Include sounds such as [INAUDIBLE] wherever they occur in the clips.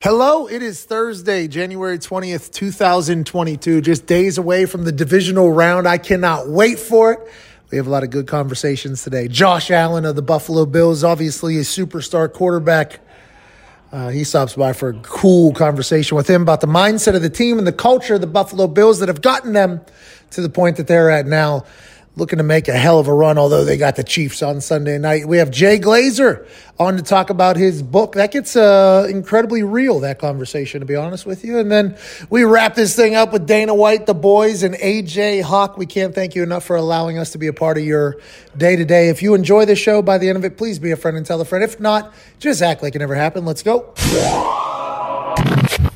Hello, it is Thursday, January 20th, 2022. Just days away from the divisional round. I cannot wait for it. We have a lot of good conversations today. Josh Allen of the Buffalo Bills, obviously a superstar quarterback. Uh, he stops by for a cool conversation with him about the mindset of the team and the culture of the Buffalo Bills that have gotten them to the point that they're at now looking to make a hell of a run, although they got the Chiefs on Sunday night. We have Jay Glazer on to talk about his book. That gets uh, incredibly real, that conversation, to be honest with you. And then we wrap this thing up with Dana White, the boys, and AJ Hawk. We can't thank you enough for allowing us to be a part of your day to day. If you enjoy the show by the end of it, please be a friend and tell a friend. If not, just act like it never happened. Let's go.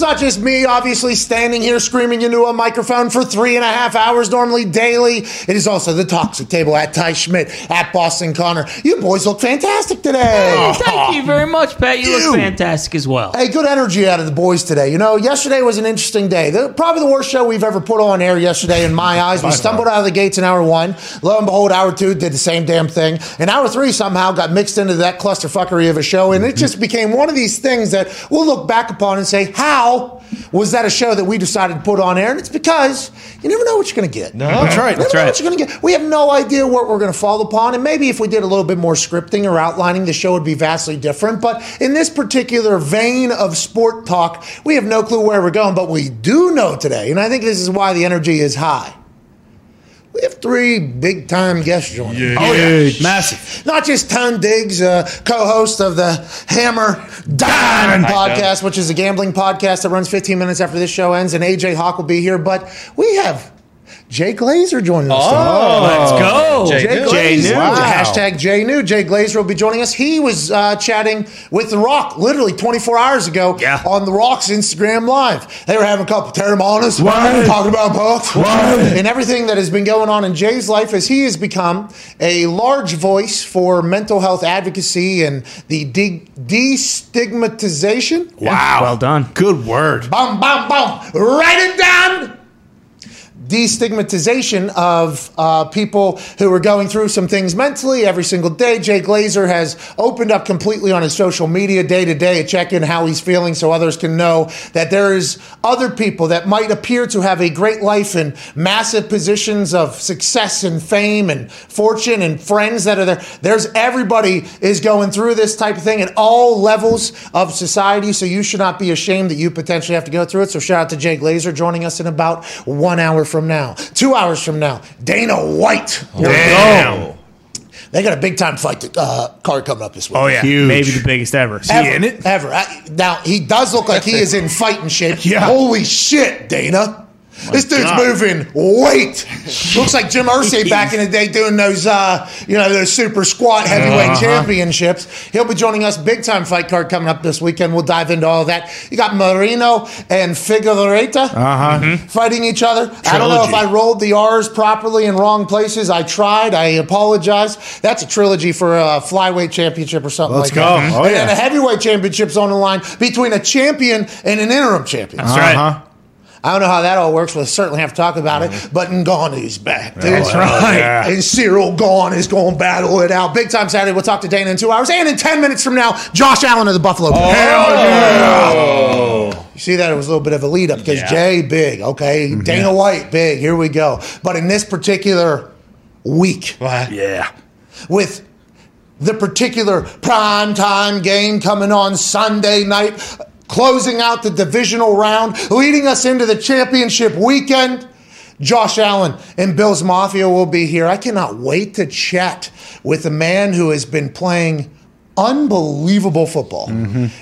It's not just me, obviously, standing here screaming into a microphone for three and a half hours, normally daily. It is also the toxic table at Ty Schmitt, at Boston Connor. You boys look fantastic today. Oh, thank you very much, Pat. You You. look fantastic as well. Hey, good energy out of the boys today. You know, yesterday was an interesting day. The, probably the worst show we've ever put on air yesterday in my eyes. We stumbled out of the gates in hour one. Lo and behold, hour two did the same damn thing. And hour three somehow got mixed into that clusterfuckery of a show. And it just became one of these things that we'll look back upon and say, how was that a show that we decided to put on air? And it's because you never know what you're going to get. No, that's right. That's right. what you're going to get. We have no idea what we're going to fall upon. And maybe if we did a little bit more scripting or outlining, the show would be vastly different. But in this particular vein of sport talk, we have no clue where we're going. But we do know today, and I think this is why the energy is high. We have three big time guests joining. us. Oh, yeah. Massive. Not just Tone Diggs, uh, co-host of the Hammer Diamond podcast, which is a gambling podcast that runs 15 minutes after this show ends, and AJ Hawk will be here. But we have Jay Glazer joining us. today. Let's go. Jay Jay New. Jay Glazer. New. Wow. Hashtag Jay New. Jay Glazer will be joining us. He was uh, chatting with The Rock literally 24 hours ago Yeah. on The Rock's Instagram Live. They were having a couple of Teremanas, talking about bucks, Right. and everything that has been going on in Jay's life as he has become a large voice for mental health advocacy and the de- destigmatization. Wow. Well done. Good word. Bum, bum, bum. Write it down. Destigmatization of uh, people who are going through some things mentally every single day. Jay Glazer has opened up completely on his social media day to day, check in how he's feeling so others can know that there is other people that might appear to have a great life and massive positions of success and fame and fortune and friends that are there. There's everybody is going through this type of thing at all levels of society. So you should not be ashamed that you potentially have to go through it. So shout out to Jay Glazer joining us in about one hour from now, two hours from now. Dana White. Damn. They got a big time fight uh, card coming up this week. Oh yeah, Huge. maybe the biggest ever. Is Ever, in it? Ever. I- now, he does look like he is in fighting shape. [LAUGHS] Yeah. Holy shit, Dana. This dude's God. moving weight. [LAUGHS] Looks like Jim Irsay back in the day doing those, uh, you know, those super squat heavyweight Uh-huh. championships. He'll be joining us. Big time fight card coming up this weekend. We'll dive into all that. You got Moreno and Figueroa Uh-huh. fighting each other. I don't know if I rolled the R's properly in wrong places. I tried. I apologize. That's a trilogy for a flyweight championship or something Let's like go. that. Oh, and then a heavyweight championship's on the line between a champion and an interim champion. That's right. I don't know how that all works. We'll certainly have to talk about it. Mm-hmm. But Ngannou's back, dude. That's right. Yeah. And Ciryl Gane is going to battle it out. Big time Saturday. We'll talk to Dana in two hours. And in 10 minutes from now, Josh Allen of the Buffalo Bills. You see that? It was a little bit of a lead up because Jay, big. Okay. Mm-hmm. Dana White, big. Here we go. But in this particular week, Yeah. with the particular prime time game coming on Sunday night, closing out the divisional round, leading us into the championship weekend. Josh Allen and Bills Mafia will be here. I cannot wait to chat with a man who has been playing unbelievable football.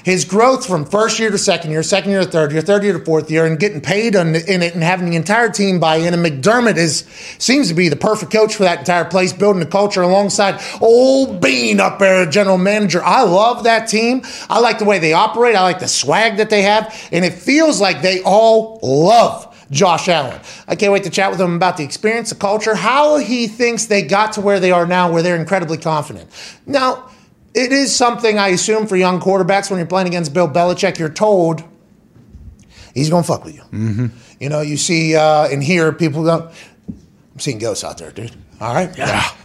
His growth from first year to second year, second year to third year, third year to fourth year, and getting paid on, in it and having the entire team buy in. And McDermott is seems to be the perfect coach for that entire place, building the culture alongside old Beane up there, general manager. I love that team. I like the way they operate. I like the swag that they have, and it feels like they all love. Josh Allen. I can't wait to chat with him about the experience, the culture, how he thinks they got to where they are now, where they're incredibly confident. Now, it is something I assume for young quarterbacks when you're playing against Bill Belichick, you're told he's going to fuck with you. You know, you see uh, and hear people go, I'm seeing ghosts out there, dude. All right.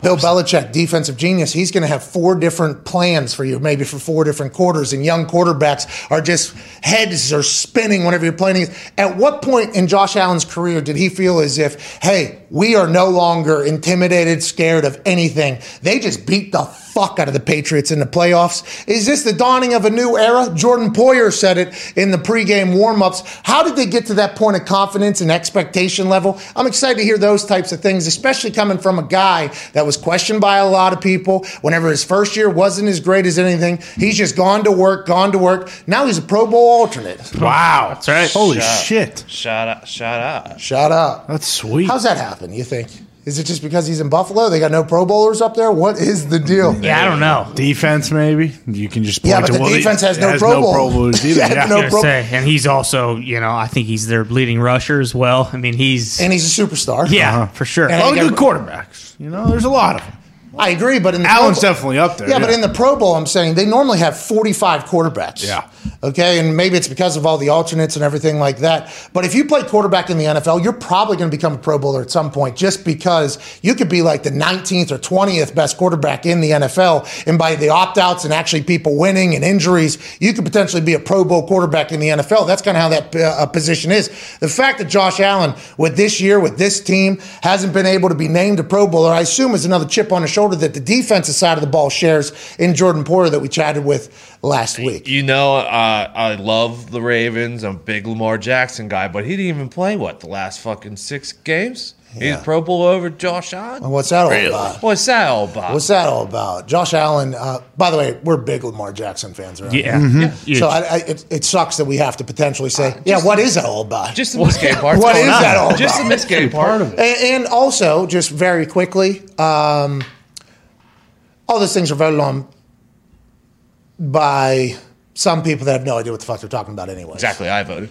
Bill Belichick, defensive genius. He's going to have four different plans for you, maybe for four different quarters. And young quarterbacks are just heads are spinning whenever you're playing. At what point in Josh Allen's career did he feel as if, hey, we are no longer intimidated, scared of anything? They just beat the fuck out of the Patriots in the playoffs. Is this the dawning of a new era? Jordan Poyer said it in the pregame warmups. How did they get to that point of confidence and expectation level? I'm excited to hear those types of things, especially coming from a guy that was questioned by a lot of people. Whenever his first year wasn't as great as anything, he's just gone to work, gone to work. Now he's a Pro Bowl alternate. Wow. That's right. Holy Shut- shit. Shout out! Shout out! Shout out. That's sweet. How's that happen, you think? Is it just because he's in Buffalo? They got no Pro Bowlers up there? What is the deal? Yeah, I don't know. defense, maybe? You can just point Yeah, but to the well, defense has no Pro no Bowl. Pro Bowlers [LAUGHS] either. Yeah, yeah. no I was Pro- gonna say, and he's also, you know, I think he's their leading rusher as well. I mean, he's And he's a superstar. yeah, uh-huh. for sure. And- All the good quarterbacks. You know, there's a lot of them. I agree, but in the Allen's Pro Bowl- definitely up there. Yeah, but in the Pro Bowl, I'm saying they normally have 45 quarterbacks. Yeah. Okay, and maybe it's because of all the alternates and everything like that. But if you play quarterback in the NFL, you're probably going to become a Pro Bowler at some point just because you could be like the 19th or 20th best quarterback in the NFL. And by the opt outs and actually people winning and injuries, you could potentially be a Pro Bowl quarterback in the NFL. That's kind of how that uh, position is. The fact that Josh Allen, with this year, with this team, hasn't been able to be named a Pro Bowler, I assume is another chip on the shoulder that the defensive side of the ball shares in Jordan Poyer that we chatted with last week. You know, uh, I love the Ravens. I'm a big Lamar Jackson guy, but he didn't even play what the last fucking six games. Yeah. He's Pro Bowl over Josh Allen. What's that all about? What's that all about? What's that all about? Josh Allen, uh, by the way, we're big Lamar Jackson fans around yeah. here. Yeah. So I, I, it, it sucks that we have to potentially say, yeah, what is that all about? just the misgame part. What is that all Just the about? misgame part of it. And, and also, just very quickly, um, all those things are voted on by some people that have no idea what the fuck they're talking about anyway. Exactly, I voted.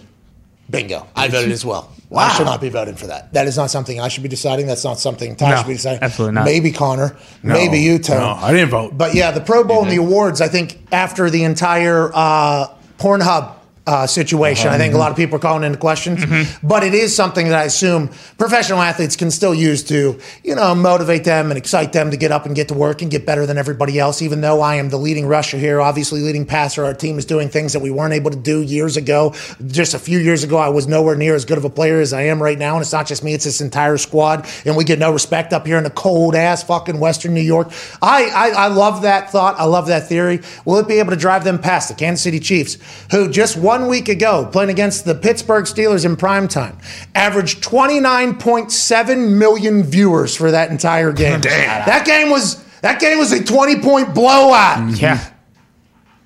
Bingo. I voted as well. Wow. I should not be voting for that. That is not something I should be deciding. That's not something Ty No, should be deciding. absolutely not. Maybe Connor. No, maybe you, Tone. no, I didn't vote. But yeah, the Pro Bowl and the awards, I think after the entire uh, Pornhub uh, situation, I uh-huh. think a mm-hmm. lot of people are calling into questions. Mm-hmm. But it is something that I assume professional athletes can still use to, you know, motivate them and excite them to get up and get to work and get better than everybody else. Even though I am the leading rusher here, obviously leading passer, our team is doing things that we weren't able to do years ago. Just a few years ago, I was nowhere near as good of a player as I am right now. And it's not just me; it's this entire squad. And we get no respect up here in the cold ass fucking Western New York. I, I I love that thought. I love that theory. Will it be able to drive them past the Kansas City Chiefs, who just one week ago playing against the Pittsburgh Steelers in prime time, averaged 29.7 million viewers for that entire game. Damn. That game was that game was a 20 point blowout. yeah.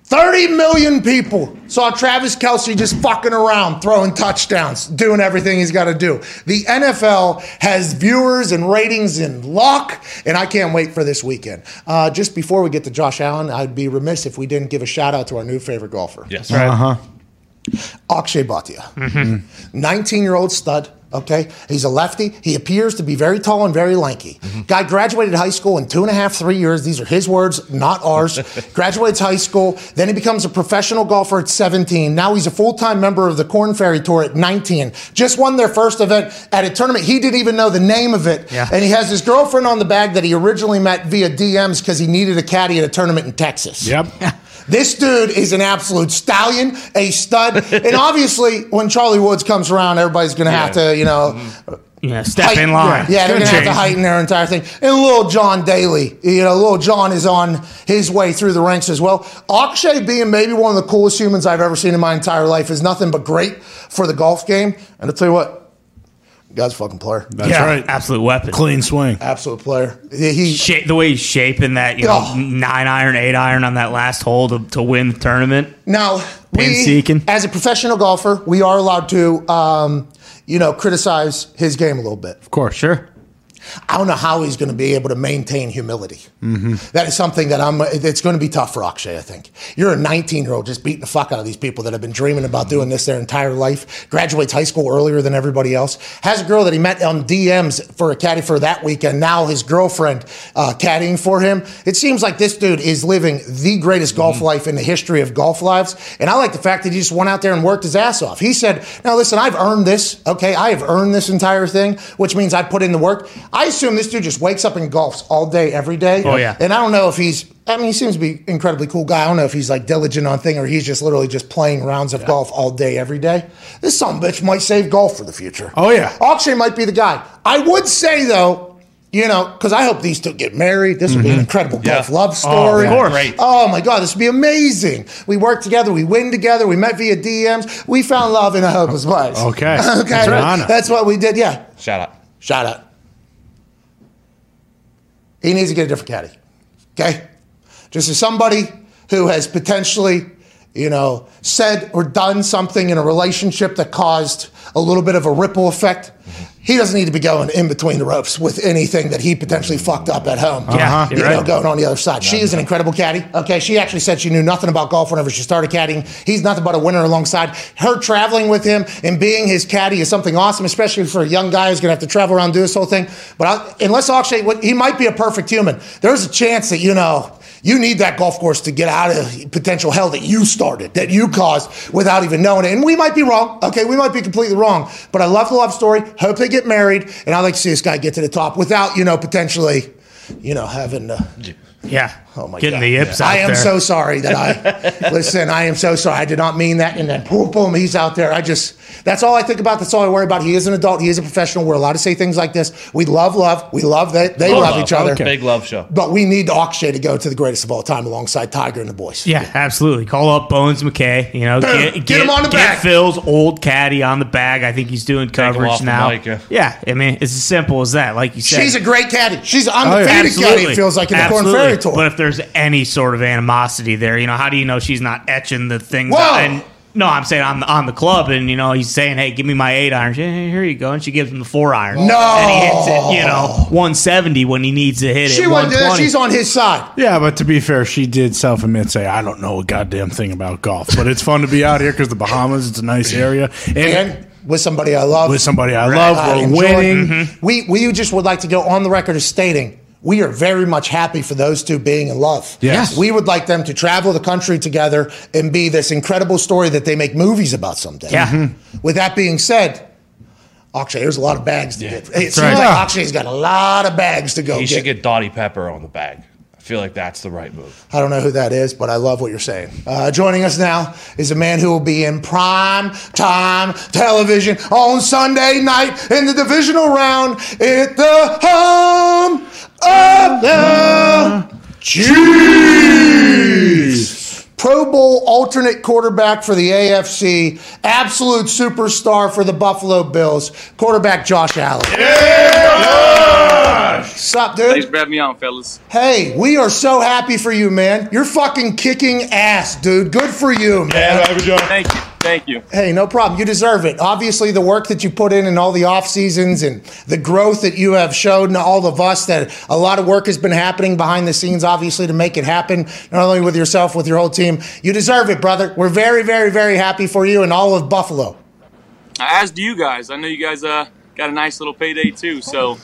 30 million people saw Travis Kelce just fucking around, throwing touchdowns, doing everything he's got to do. The NFL has viewers and ratings in lock, and I can't wait for this weekend. Uh, just before we get to Josh Allen, I'd be remiss if we didn't give a shout out to our new favorite golfer. Yes. Akshay Bhatia. Mm-hmm. 19 year old stud. Okay. He's a lefty. He appears to be very tall and very lanky. Mm-hmm. Guy graduated high school in two and a half, three years. These are his words, not ours. [LAUGHS] Graduates high school. Then he becomes a professional golfer at 17. Now he's a full time member of the Corn Ferry Tour at 19. Just won their first event at a tournament. He didn't even know the name of it. Yeah. And he has his girlfriend on the bag that he originally met via DMs because he needed a caddy at a tournament in Texas. Yep. [LAUGHS] This dude is an absolute stallion, a stud. and [LAUGHS] obviously, when Charlie Woods comes around, everybody's going to have to, you know, Yeah. Step in line. Yeah, they're going to have to heighten their entire thing. And little John Daly, you know, little John is on his way through the ranks as well. Akshay being maybe one of the coolest humans I've ever seen in my entire life is nothing but great for the golf game. And I'll tell you what, guy's a fucking player. That's yeah, right. Absolute weapon. Clean swing. Absolute player. He, Shape, the way he's shaping that, you know, Oh. nine iron, eight iron on that last hole to, to win the tournament. Now, we, seeking. as a professional golfer, we are allowed to, um, you know, criticize his game a little bit. Of course. Sure. I don't know how he's going to be able to maintain humility. That is something that I'm. It's going to be tough for Akshay. I think you're a 19 year old just beating the fuck out of these people that have been dreaming about doing this their entire life. Graduates high school earlier than everybody else. Has a girl that he met on DMs for a caddy for that weekend. Now his girlfriend uh, caddying for him. It seems like this dude is living the greatest golf life in the history of golf lives. And I like the fact that he just went out there and worked his ass off. He said, "Now listen, I've earned this. Okay, I have earned this entire thing, which means I put in the work." I assume this dude just wakes up and golfs all day, every day. Oh, yeah. And I don't know if he's. I mean, he seems to be incredibly cool guy. I don't know if he's like diligent on thing or he's just literally just playing rounds of golf all day, every day. This some bitch might save golf for the future. Oh, yeah. Akshay might be the guy. I would say though, you know, because I hope these two get married. This would be an mm-hmm. incredible Yeah. golf love oh, story. of course. Great. Oh my God, this would be amazing. We work together, we win together, we met via DMs, we found love in a hopeless place. Okay. [LAUGHS] okay. That's an honor. That's what we did. Yeah. Shout out. Shout out. He needs to get a different caddy. Okay? Just as somebody who has potentially, you know, said or done something in a relationship that caused a little bit of a ripple effect, he doesn't need to be going in between the ropes with anything that he potentially fucked up at home. Yeah, you you're know, right. going on the other side. She is an incredible caddy. Okay, she actually said she knew nothing about golf whenever she started caddying. He's nothing but a winner alongside her. Traveling with him and being his caddy is something awesome, especially for a young guy who's going to have to travel around and do this whole thing. But I, unless Akshay, he might be a perfect human. There's a chance that you know. You need that golf course to get out of potential hell that you started, that you caused without even knowing it. And we might be wrong. Okay, we might be completely wrong. But I love the love story. Hope they get married, and I'd like to see this guy get to the top without, you know, potentially, you know, having. Uh, Yeah. Oh my god. Getting God. the yips out I am there. so sorry that I [LAUGHS] listen. I am so sorry. I did not mean that. And then boom, boom, he's out there. I just that's all I think about. That's all I worry about. He is an adult. He is a professional. We're allowed to say things like this. We love love. We love that they love, love. each other. Okay. Big love show. But we need Akshay to go to the greatest of all time alongside Tiger and the boys. Yeah, absolutely. Call up Bones Mackay. You know, Boom. get, Get him on the get bag. Phil's old caddy on the bag. I think he's doing him coverage off the now. mic, yeah. yeah, I mean, it's as simple as that. Like you said, She's a great caddy. She's an oh, yeah. undefeated caddy. It feels like in the Corn Absolutely. Ferry Tour. But if there's any sort of animosity there, you know, how do you know she's not etching the things? Whoa! And no, I'm saying on the on the club, and you know, he's saying, "Hey, give me my eight iron." She, "Hey, here you go, and she gives him the four iron. No! and he hits it, you know, 170 when he needs to hit she it. wouldn't do that. 120. She's on his side. Yeah, but to be fair, she did self admit, say, I don't know a goddamn thing about golf. But it's fun to be out here because the Bahamas, it's a nice area. And, And with somebody I love. with somebody I love, I we're enjoy. winning. Mm-hmm. We we just would like to go on the record as stating we are very much happy for those two being in love. Yes. We would like them to travel the country together and be this incredible story that they make movies about someday. Yeah. Mm-hmm. With that being said, Akshay, there's a lot of bags to get. It seems right. like Yeah. Akshay's got a lot of bags to go He get. should get Dottie Pepper on the bag. I feel like that's the right move. I don't know who that is, but I love what you're saying. Uh, joining us now is a man who will be in prime time television on Sunday night in the divisional round at the home of the Chiefs. Pro Bowl alternate quarterback for the AFC, absolute superstar for the Buffalo Bills, quarterback Josh Allen. Sup, dude? Thanks for having me on, fellas. Hey, we are so happy for you, man. You're fucking kicking ass, dude. Good for you, man. Thank you. Thank you. Hey, no problem. You deserve it. Obviously, the work that you put in and all the off seasons and the growth that you have showed and all of us that a lot of work has been happening behind the scenes, obviously, to make it happen, not only with yourself, with your whole team. You deserve it, brother. We're very, very, very happy for you and all of Buffalo. As do you guys. I know you guys uh, got a nice little payday too, so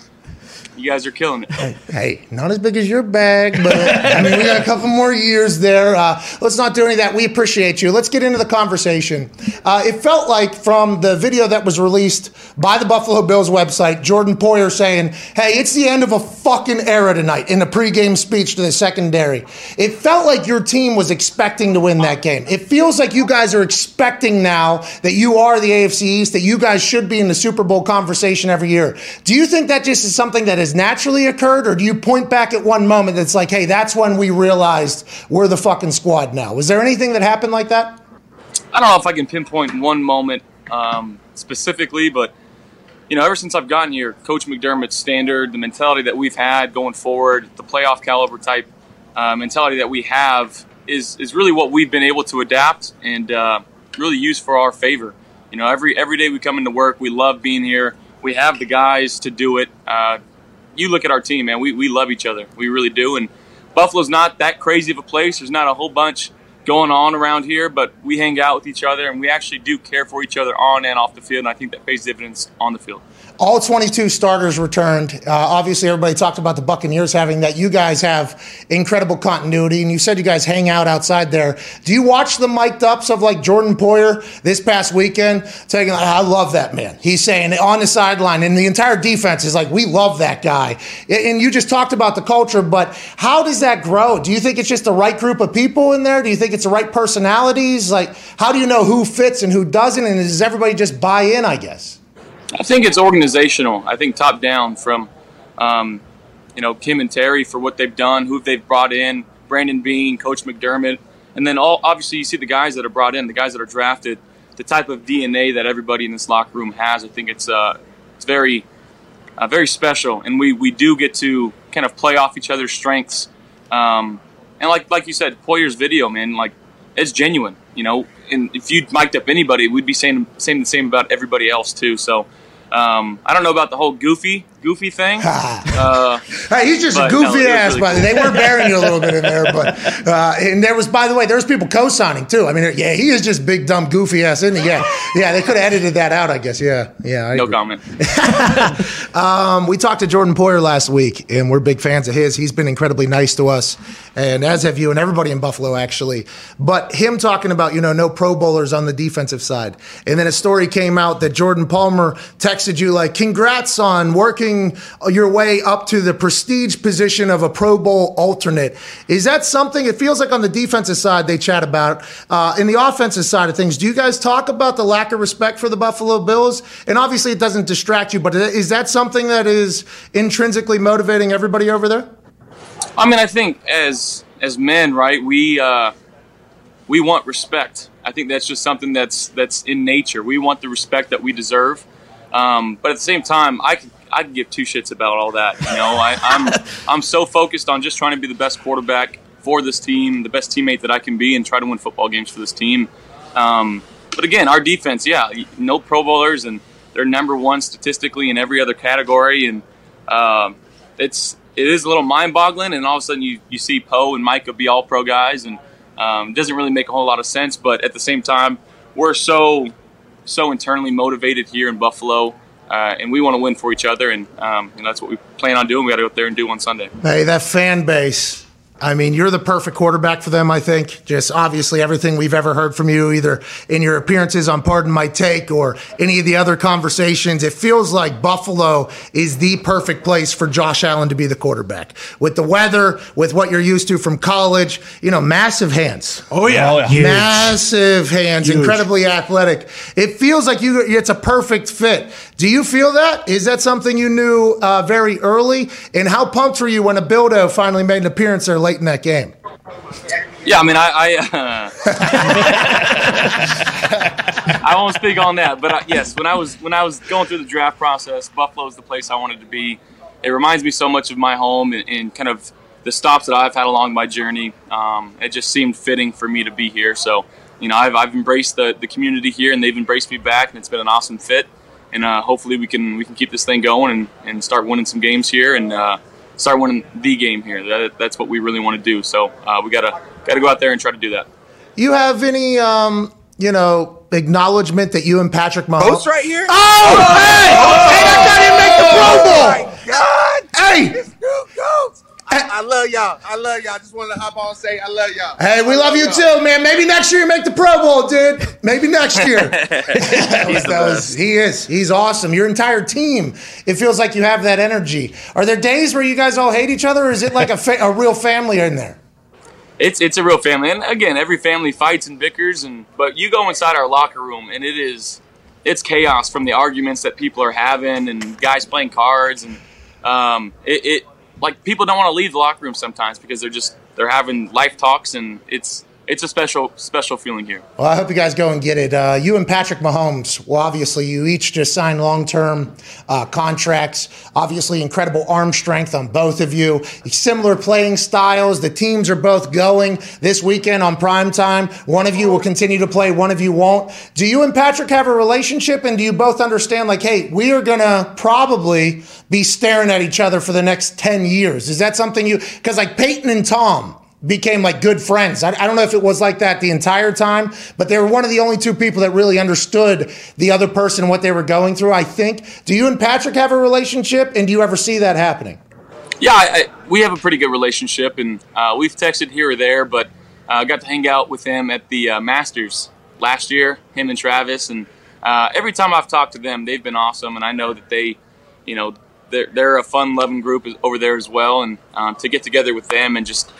you guys are killing it. Hey, not as big as your bag, but I mean, we got a couple more years there. Uh, let's not do any of that. We appreciate you. Let's get into the conversation. Uh, it felt like from the video that was released by the Buffalo Bills website, Jordan Poyer saying, hey, it's the end of a fucking era tonight in a pregame speech to the secondary. It felt like your team was expecting to win that game. It feels like you guys are expecting now that you are the AFC East, that you guys should be in the Super Bowl conversation every year. Do you think that just is something that has naturally occurred, or do you point back at one moment that's like, hey, that's when we realized we're the fucking squad now? Was there anything that happened like that? I don't know if I can pinpoint one moment um, specifically, but you know, ever since I've gotten here, Coach McDermott's standard, the mentality that we've had going forward, the playoff caliber type uh, mentality that we have is is really what we've been able to adapt and uh, really use for our favor. You know, every every day we come into work, we love being here. We have the guys to do it. Uh, you look at our team, man. We, we love each other. We really do. And Buffalo's not that crazy of a place. There's not a whole bunch going on around here, but we hang out with each other and we actually do care for each other on and off the field. And I think that pays dividends on the field. All 22 starters returned. Uh, obviously, everybody talked about the Buccaneers having that. You guys have incredible continuity, and you said you guys hang out outside there. Do you watch the mic'd ups of like Jordan Poyer this past weekend? Taking, I love that man. He's saying on the sideline, and the entire defense is like, we love that guy. And you just talked about the culture, but how does that grow? Do you think it's just the right group of people in there? Do you think it's the right personalities? Like, how do you know who fits and who doesn't? And does everybody just buy in, I guess? I think it's organizational. I think top down from, um, you know, Kim and Terry for what they've done, who they've brought in, Brandon Beane, Coach McDermott, and then all obviously you see the guys that are brought in, the guys that are drafted, the type of DNA that everybody in this locker room has. I think it's uh, it's very uh, very special, and we we do get to kind of play off each other's strengths. Um, and like like you said, Poyer's video, man, like it's genuine. You know, and if you mic'd up anybody, we'd be saying saying the same about everybody else too. So um, I don't know about the whole goofy goofy thing. uh, hey, he's just a goofy no, ass. really By the cool. they were burying you a little bit in there, but [LAUGHS] uh, and there was, by the way, there was people co-signing too. I mean, yeah, he is just big dumb goofy ass, isn't he? Yeah, yeah. They could have edited that out, I guess. Yeah, yeah. I no agree. comment. [LAUGHS] Um, we talked to Jordan Poyer last week, and we're big fans of his. He's been incredibly nice to us, and as have you and everybody in Buffalo, actually. But him talking about, you know, no Pro Bowlers on the defensive side. And then a story came out that Jordan Palmer texted you, like, congrats on working your way up to the prestige position of a Pro Bowl alternate. Is that something, it feels like on the defensive side they chat about. Uh, in the offensive side of things, do you guys talk about the lack of respect for the Buffalo Bills? And obviously it doesn't distract you, but is that something that is intrinsically motivating everybody over there? I mean, I think as as men, right, we uh, we want respect. I think that's just something that's that's in nature. We want the respect that we deserve. Um, but at the same time, I could I could give two shits about all that. You know, I, I'm [LAUGHS] I'm so focused on just trying to be the best quarterback for this team, the best teammate that I can be, and try to win football games for this team. Um, but again, our defense, yeah, no Pro Bowlers, and they're number one statistically in every other category, and um, it's it is a little mind-boggling. And all of a sudden, you you see Poe and Micah be all pro guys, and um, it doesn't really make a whole lot of sense. But at the same time, we're so so internally motivated here in Buffalo. Uh, and we want to win for each other, and um, you know, that's what we plan on doing. We got to go up there and do on Sunday. Hey, that fan base. I mean, you're the perfect quarterback for them, I think. Just obviously everything we've ever heard from you, either in your appearances on Pardon My Take or any of the other conversations, it feels like Buffalo is the perfect place for Josh Allen to be the quarterback. With the weather, with what you're used to from college, you know, massive hands. Oh yeah, Oh, yeah. Massive hands, Huge. incredibly athletic. It feels like you. It's a perfect fit. Do you feel that? Is that something you knew uh, very early? And how pumped were you when Abildo finally made an appearance there late in that game? Yeah, I mean, I I, uh, [LAUGHS] I won't speak on that, but I, yes, when I was when I was going through the draft process, Buffalo is the place I wanted to be. It reminds me so much of my home and, and kind of the stops that I've had along my journey. Um, it just seemed fitting for me to be here. So, you know, I've, I've embraced the, the community here, and they've embraced me back, and it's been an awesome fit. And uh, hopefully, we can we can keep this thing going and, and start winning some games here and uh, start winning the game here. That, that's what we really want to do. So uh, we gotta gotta go out there and try to do that. You have any, um, you know, acknowledgement that you and Patrick Mahomes? Boats right here. Oh, hey! Hey, that guy didn't make the Pro Bowl. God, Hey! it's Scoop Goats. I, I love y'all. I love y'all. I just wanted to hop on and say I love y'all. Hey, we I love you y'all. too, man. Maybe next year you make the Pro Bowl, dude. Maybe next year. [LAUGHS] Was- he is. He's awesome. Your entire team. It feels like you have that energy. Are there days where you guys all hate each other, or is it like a, fa- a real family in there? It's it's a real family, and again, every family fights and bickers, and but you go inside our locker room, and it is it's chaos from the arguments that people are having, and guys playing cards, and um, it, it like people don't want to leave the locker room sometimes because they're just they're having life talks, and it's it's a special special feeling here. Well, I hope you guys go and get it. Uh, you and Patrick Mahomes, well, obviously, you each just signed long term uh, contracts. Obviously, incredible arm strength on both of you. Similar playing styles. The teams are both going this weekend on prime time. One of you will continue to play, one of you won't. Do you and Patrick have a relationship, and do you both understand, like, hey, we are going to probably be staring at each other for the next 10 years? Is that something you, because like Peyton and Tom, became like good friends. I, I don't know if it was like that the entire time, but they were one of the only two people that really understood the other person what they were going through. I think. Do you and Patrick have a relationship, and do you ever see that happening? Yeah, I, I, we have a pretty good relationship, and uh, we've texted here or there, but I uh, got to hang out with him at the uh, Masters last year, him and Travis, and uh, every time I've talked to them, they've been awesome, and I know that they, you know, they're, they're a fun, loving group over there as well, and um, to get together with them and just,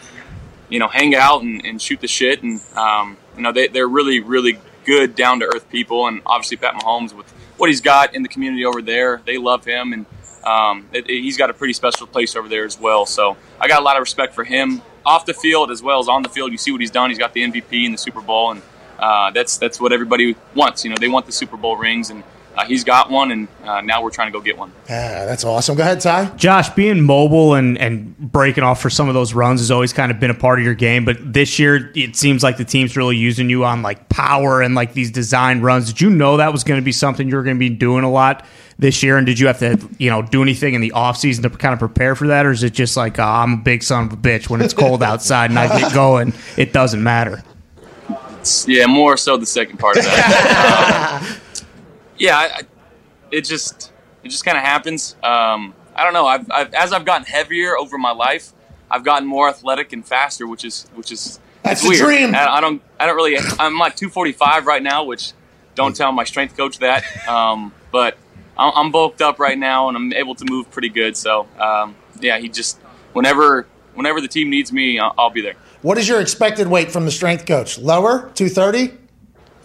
you know, hang out and, and shoot the shit, and um, you know, they, they're really, really good, down to earth people, and obviously Pat Mahomes with what he's got in the community over there, they love him, and um, it, it, he's got a pretty special place over there as well. So I got a lot of respect for him off the field as well as on the field. You see what he's done. He's got the MVP in the Super Bowl, and uh, that's that's what everybody wants. You know, they want the Super Bowl rings, and uh, he's got one, and uh, now we're trying to go get one. Yeah, that's awesome. Go ahead, Ty. Josh, being mobile and, and breaking off for some of those runs has always kind of been a part of your game, but this year it seems like the team's really using you on like power and like these design runs. Did you know that was going to be something you were going to be doing a lot this year, and did you have to you know do anything in the offseason to kind of prepare for that, or is it just like oh, I'm a big son of a bitch when it's cold outside and I get going, it doesn't matter? Yeah, more so the second part of that. um, [LAUGHS] yeah, I, it just it just kind of happens. Um, I don't know. I've, I've, as I've gotten heavier over my life, I've gotten more athletic and faster, which is which is That's it's weird. dream. I, I don't I don't really. I'm like 245 right now, which don't tell my strength coach that. Um, but I'm, I'm bulked up right now, and I'm able to move pretty good. So um, yeah, he just whenever whenever the team needs me, I'll, I'll be there. What is your expected weight from the strength coach? Lower, two thirty.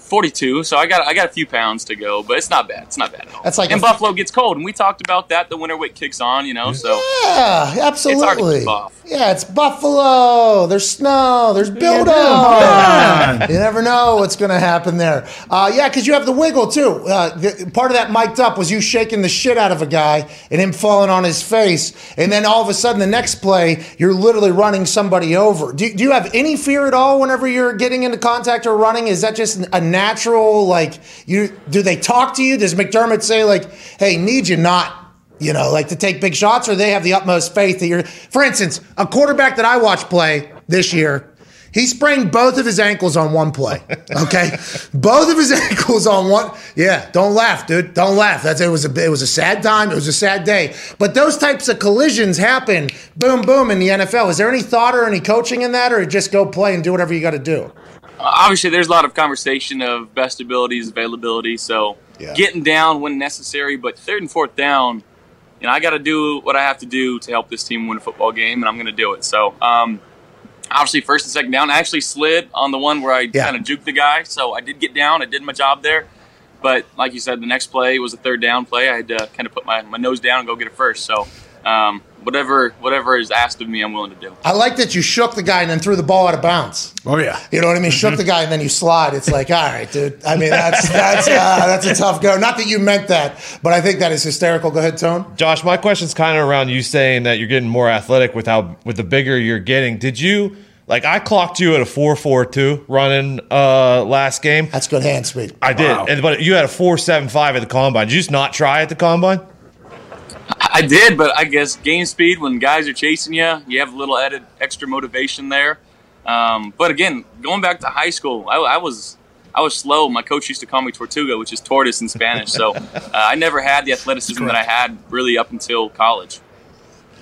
42, so I got I got a few pounds to go, but it's not bad. It's not bad at all. That's like and a- Buffalo gets cold, and we talked about that. The winter weight kicks on, you know. So Yeah, absolutely. keep off. Yeah, it's Buffalo. There's snow. There's buildup. you never know what's going to happen there. Uh, yeah, because you have the wiggle too. Uh, the, part of that mic'd up was you shaking the shit out of a guy and him falling on his face, and then all of a sudden the next play you're literally running somebody over. Do, do you have any fear at all whenever you're getting into contact or running? Is that just a natural like you? Do they talk to you? Does McDermott say like, "Hey, need you not"? you know, like to take big shots, or they have the utmost faith that you're. For instance, a quarterback that I watched play this year, he sprained both of his ankles on one play. [LAUGHS] Okay, both of his [LAUGHS] ankles on one. Yeah, don't laugh, dude. Don't laugh. That's it was a it was a sad time. It was a sad day. But those types of collisions happen. Boom, boom in the NFL. Is there any thought or any coaching in that, or just go play and do whatever you got to do? Obviously, there's a lot of conversation of best abilities, availability. So Yeah. getting down when necessary, but third and fourth down, you know, I got to do what I have to do to help this team win a football game, and I'm going to do it. So. Um, Obviously, first and second down. I actually slid on the one where I Yeah. kind of juked the guy, so I did get down. I did my job there. But like you said, the next play was a third down play. I had to kind of put my, my nose down and go get it first. So um, whatever whatever is asked of me, I'm willing to do. I like that you shook the guy and then threw the ball out of bounds. Oh yeah. You know what I mean? Shook the guy and then you slide. It's like, all right, dude. I mean, that's that's uh, that's a tough go. Not that you meant that, but I think that is hysterical. Go ahead, Tone. Josh, my question's kind of around you saying that you're getting more athletic with how with the bigger you're getting. Did you like I clocked you at a four four two running uh last game? That's good hand speed. I did, Wow. and but you had a four seven five at the combine. Did you just not try at the combine? [LAUGHS] I did, but I guess game speed when guys are chasing you, you have a little added extra motivation there. Um, but again, going back to high school, I, I was I was slow. My coach used to call me Tortuga, which is tortoise in Spanish. So [LAUGHS] uh, I never had the athleticism that I had really up until college.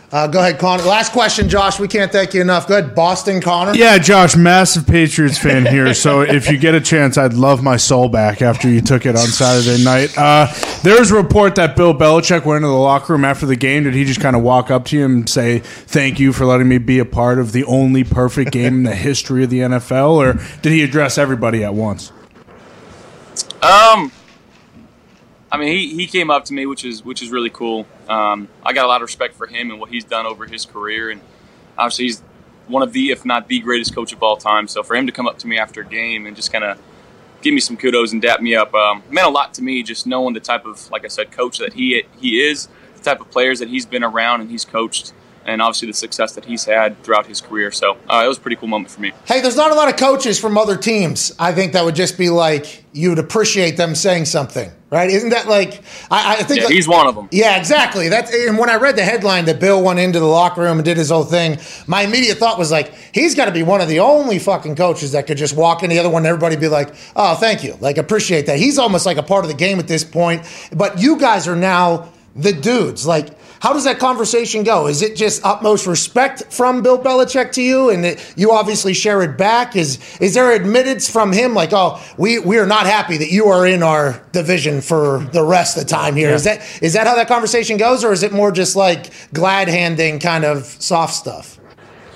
Uh, go ahead, Connor. Last question, Josh. We can't thank you enough. Go ahead, Boston, Connor. Yeah, Josh, massive Patriots fan here. So [LAUGHS] if you get a chance, I'd love my soul back after you took it on Saturday night. Uh, there was a report that Bill Belichick went into the locker room after the game. Did he just kind of walk up to you and say, "Thank you for letting me be a part of the only perfect game in the history of the NFL," or did he address everybody at once? Um, I mean, he, he came up to me, which is which is really cool. Um, I got a lot of respect for him and what he's done over his career, and obviously he's one of the, if not the greatest coach of all time. So for him to come up to me after a game and just kind of give me some kudos and dap me up um, meant a lot to me. Just knowing the type of, like I said, coach that he he is, the type of players that he's been around and he's coached, and obviously the success that he's had throughout his career. So uh, it was a pretty cool moment for me. Hey, there's not a lot of coaches from other teams. I think that would just be like you would appreciate them saying something. Right? Isn't that like I, I think Yeah, he's one of them. yeah, exactly. That's and when I read the headline that Bill went into the locker room and did his whole thing, my immediate thought was like, he's got to be one of the only fucking coaches that could just walk in the other one and everybody be like, oh, thank you, like appreciate that. He's almost like a part of the game at this point. But you guys are now the dudes. Like, how does that conversation go? Is it just utmost respect from Bill Belichick to you, and that you obviously share it back? Is is there admittance from him like, oh, we we are not happy that you are in our division for the rest of the time here? Is that is that how that conversation goes, or is it more just like glad handing kind of soft stuff?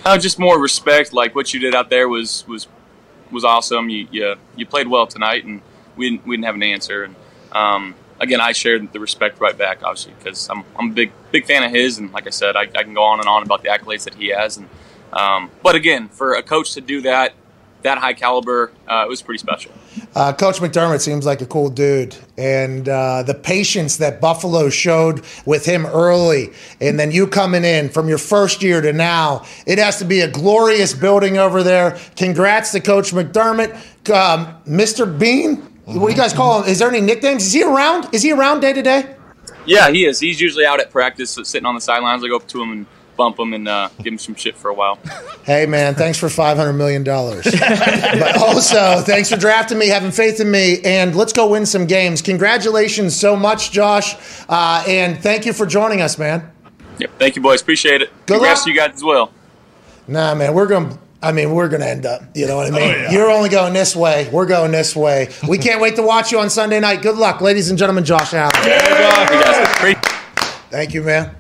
Uh, just more respect. Like what you did out there was was was awesome. You you, you played well tonight, and we didn't, we didn't have an answer. And um, again, I shared the respect right back, obviously, because I'm I'm a big big fan of his. And like I said, I, I can go on and on about the accolades that he has. And um, but again, for a coach to do that that high caliber, uh, it was pretty special. Uh, Coach McDermott seems like a cool dude, and uh, the patience that Buffalo showed with him early, and then you coming in from your first year to now, it has to be a glorious building over there. Congrats to Coach McDermott, um, Mr. Beane. What do you guys call him? Is there any nicknames? Is he around? Is he around day to day? Yeah, he is. He's usually out at practice, sitting on the sidelines. I go up to him and bump him and uh, give him some shit for a while. [LAUGHS] Hey man, thanks for five hundred million dollars. [LAUGHS] but also, thanks for drafting me, having faith in me, and let's go win some games. Congratulations so much, Josh, uh, and thank you for joining us, man. Yep. Thank you, boys. Appreciate it. Good Congrats luck. to you guys as well. Nah, man, we're going. to I mean, we're going to end up. You know what I mean? You're only going this way. We're going this way. We can't wait to watch you on Sunday night. Good luck, ladies and gentlemen. Josh Allen. You guys, pre- Thank you, man.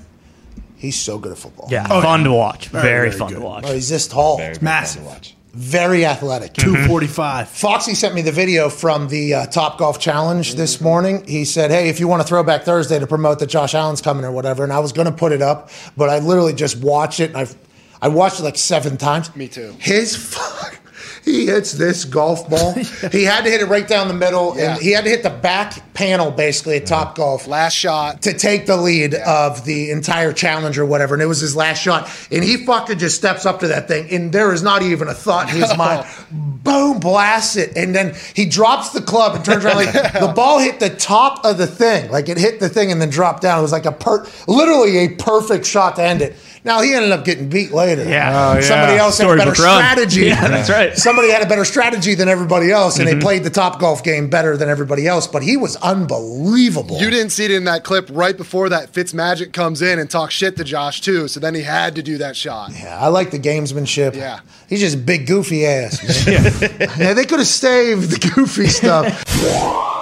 He's so good at football. Yeah, fun to watch. Very, fun to watch. Oh, he's this tall. Massive. Watch. Very athletic. [LAUGHS] 245. Foxy sent me the video from the uh, Top Golf Challenge this morning. He said, "Hey, if you want to throw back Thursday to promote that Josh Allen's coming or whatever," and I was going to put it up, but I literally just watched it and I've I watched it like seven times. Me too. His [LAUGHS] fuck. He hits this golf ball. [LAUGHS] He had to hit it right down the middle, Yeah. and he had to hit the back panel basically at Top Golf Last shot. to take the lead of the entire challenge or whatever. And it was his last shot. And he fucking just steps up to that thing. And there is not even a thought in his mind. Boom, blasts it. And then he drops the club and turns around. Like [LAUGHS] the ball hit the top of the thing. Like it hit the thing and then dropped down. It was like a per, literally a perfect shot to end it. Now he ended up getting beat later. Yeah. Oh, yeah. Somebody else had a better strategy. Yeah, that's right. Somebody had a better strategy than everybody else, and they mm-hmm. played the top golf game better than everybody else. But he was unbelievable. You didn't see it in that clip right before that. Fitz Magic comes in and talks shit to Josh too. So then he had to do that shot. Yeah, I like the gamesmanship. Yeah. He's just a big goofy ass. Man. [LAUGHS] yeah, they could have saved the goofy stuff. [LAUGHS]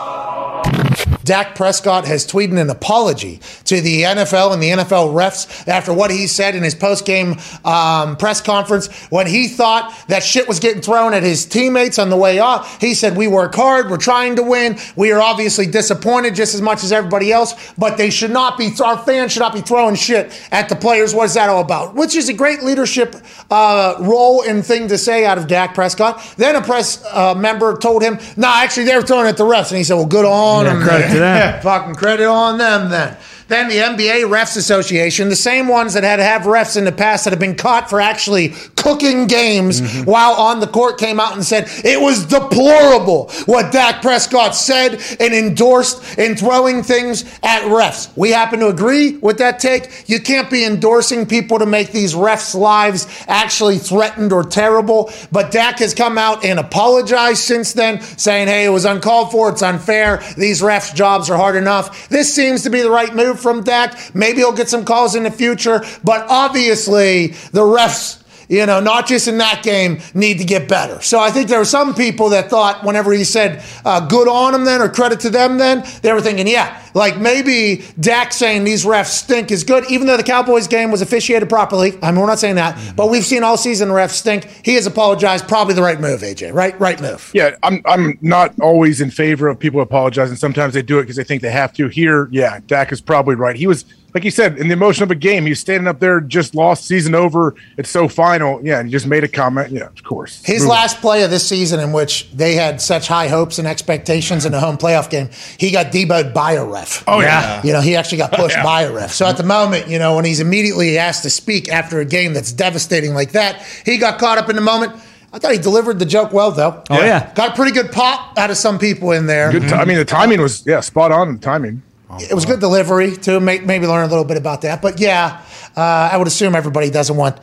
Dak Prescott has tweeted an apology to the NFL and the NFL refs after what he said in his post-game um, press conference when he thought that shit was getting thrown at his teammates on the way off. He said, "We work hard. We're trying to win. We are obviously disappointed just as much as everybody else, but they should not be. Our fans should not be throwing shit at the players. What is that all about? Which is a great leadership uh, role and thing to say out of Dak Prescott. Then a press uh, member told him, "No, actually, they were throwing at the refs," and he said, "Well, good on Yeah, them. Them. [LAUGHS] Fucking credit on them then." Then the NBA Refs Association, the same ones that had have refs in the past that have been caught for actually cooking games mm-hmm. while on the court, came out and said it was deplorable what Dak Prescott said and endorsed in throwing things at refs. We happen to agree with that take. You can't be endorsing people to make these refs' lives actually threatened or terrible. But Dak has come out and apologized since then, saying, hey, it was uncalled for, it's unfair. These refs' jobs are hard enough. This seems to be the right move from Dak. Maybe he'll get some calls in the future, but obviously the refs you know, not just in that game, need to get better. So I think there were some people that thought whenever he said uh, good on him then or credit to them then, they were thinking, yeah, like maybe Dak saying these refs stink is good, even though the Cowboys game was officiated properly. I mean, we're not saying that, but we've seen all season refs stink. He has apologized. Probably the right move, AJ. Right, right move. Yeah, I'm I'm not always in favor of people apologizing. Sometimes they do it because they think they have to. Here, yeah, Dak is probably right. He was like you said in the emotion of a game. he's standing up there, just lost season over. It's so final. Yeah, and he just made a comment. Yeah, of course. His Move on. last play of this season, in which they had such high hopes and expectations in a home playoff game, he got deboed by a ref. Oh yeah. You know, he actually got pushed Yeah. by a ref. So at the moment, you know, when he's immediately asked to speak after a game that's devastating like that, he got caught up in the moment. I thought he delivered the joke well, though. Oh, yeah. Got a pretty good pop out of some people in there. Good. T- I mean, the timing was yeah, spot on. The timing. It was good delivery too. May- Maybe learn a little bit about that. But yeah, uh, I would assume everybody doesn't want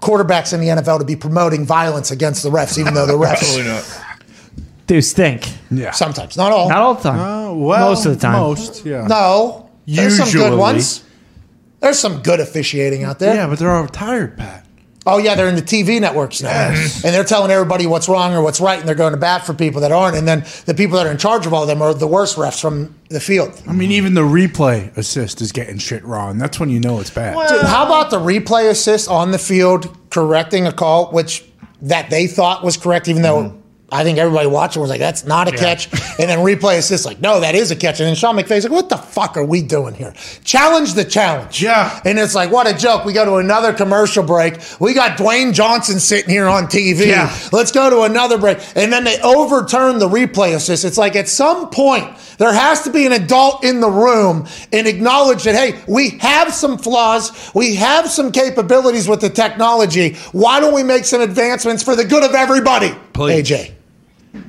quarterbacks in the NFL to be promoting violence against the refs, even though the [LAUGHS] refs Absolutely not. Do stink. Yeah. sometimes, not all. Not all the time. Uh, well, Most of the time. Most, yeah. no, there's some Usually. good ones. There's some good officiating out there. Yeah, but they're all retired, Pat. Oh yeah, they're in the TV networks now, and they're telling everybody what's wrong or what's right, and they're going to bat for people that aren't. And then the people that are in charge of all of them are the worst refs from the field. I mean, even the replay assist is getting shit wrong. That's when you know it's bad. Dude, how about the replay assist on the field correcting a call which that they thought was correct, even though mm-hmm. I think everybody watching was like, "That's not a catch," and then replay assist like, "No, that is a catch." And then Sean McVay's like, "What the fuck are we doing here? Challenge the challenge." Yeah. and it's like, what a joke. We go to another commercial break. We got Dwayne Johnson sitting here on TV. Yeah. Let's go to another break, and then they overturn the replay assist. It's like at some point there has to be an adult in the room and acknowledge that, hey, we have some flaws, we have some capabilities with the technology. Why don't we make some advancements for the good of everybody? Please. AJ.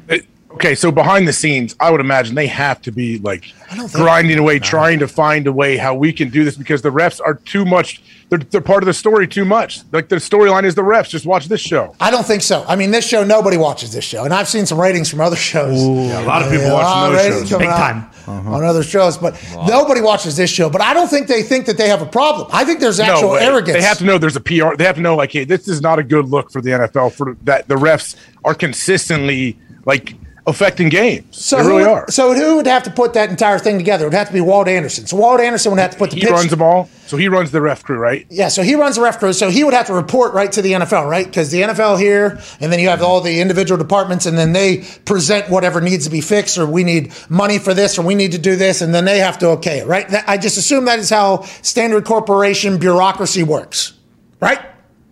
It- okay, so behind the scenes, I would imagine they have to be like grinding away, trying to find a way how we can do this because the refs are too much. They're, they're part of the story too much. Like the storyline is the refs. Just watch this show. I don't think so. I mean, this show, nobody watches this show. And I've seen some ratings from other shows. Yeah, a lot of people Yeah, a watching those shows. coming Big out time. On uh-huh. other shows, but nobody watches this show. But I don't think they think that they have a problem. I think there's actual no, arrogance. They have to know there's a PR. They have to know like, hey, this is not a good look for the NFL. For that, the refs are consistently like affecting games. So they who, really would- are. So who would have to put that entire thing together? It would have to be Walt Anderson. So Walt Anderson would have to put the he pitch. runs them all, so he runs the ref crew, right? Yeah, so he runs the ref crew. So he would have to report right to the NFL, right? Because the NFL here, and then you have all the individual departments, and then they present whatever needs to be fixed, or we need money for this, or we need to do this, and then they have to okay it, right? That, I just assume that is how standard corporation bureaucracy works, right?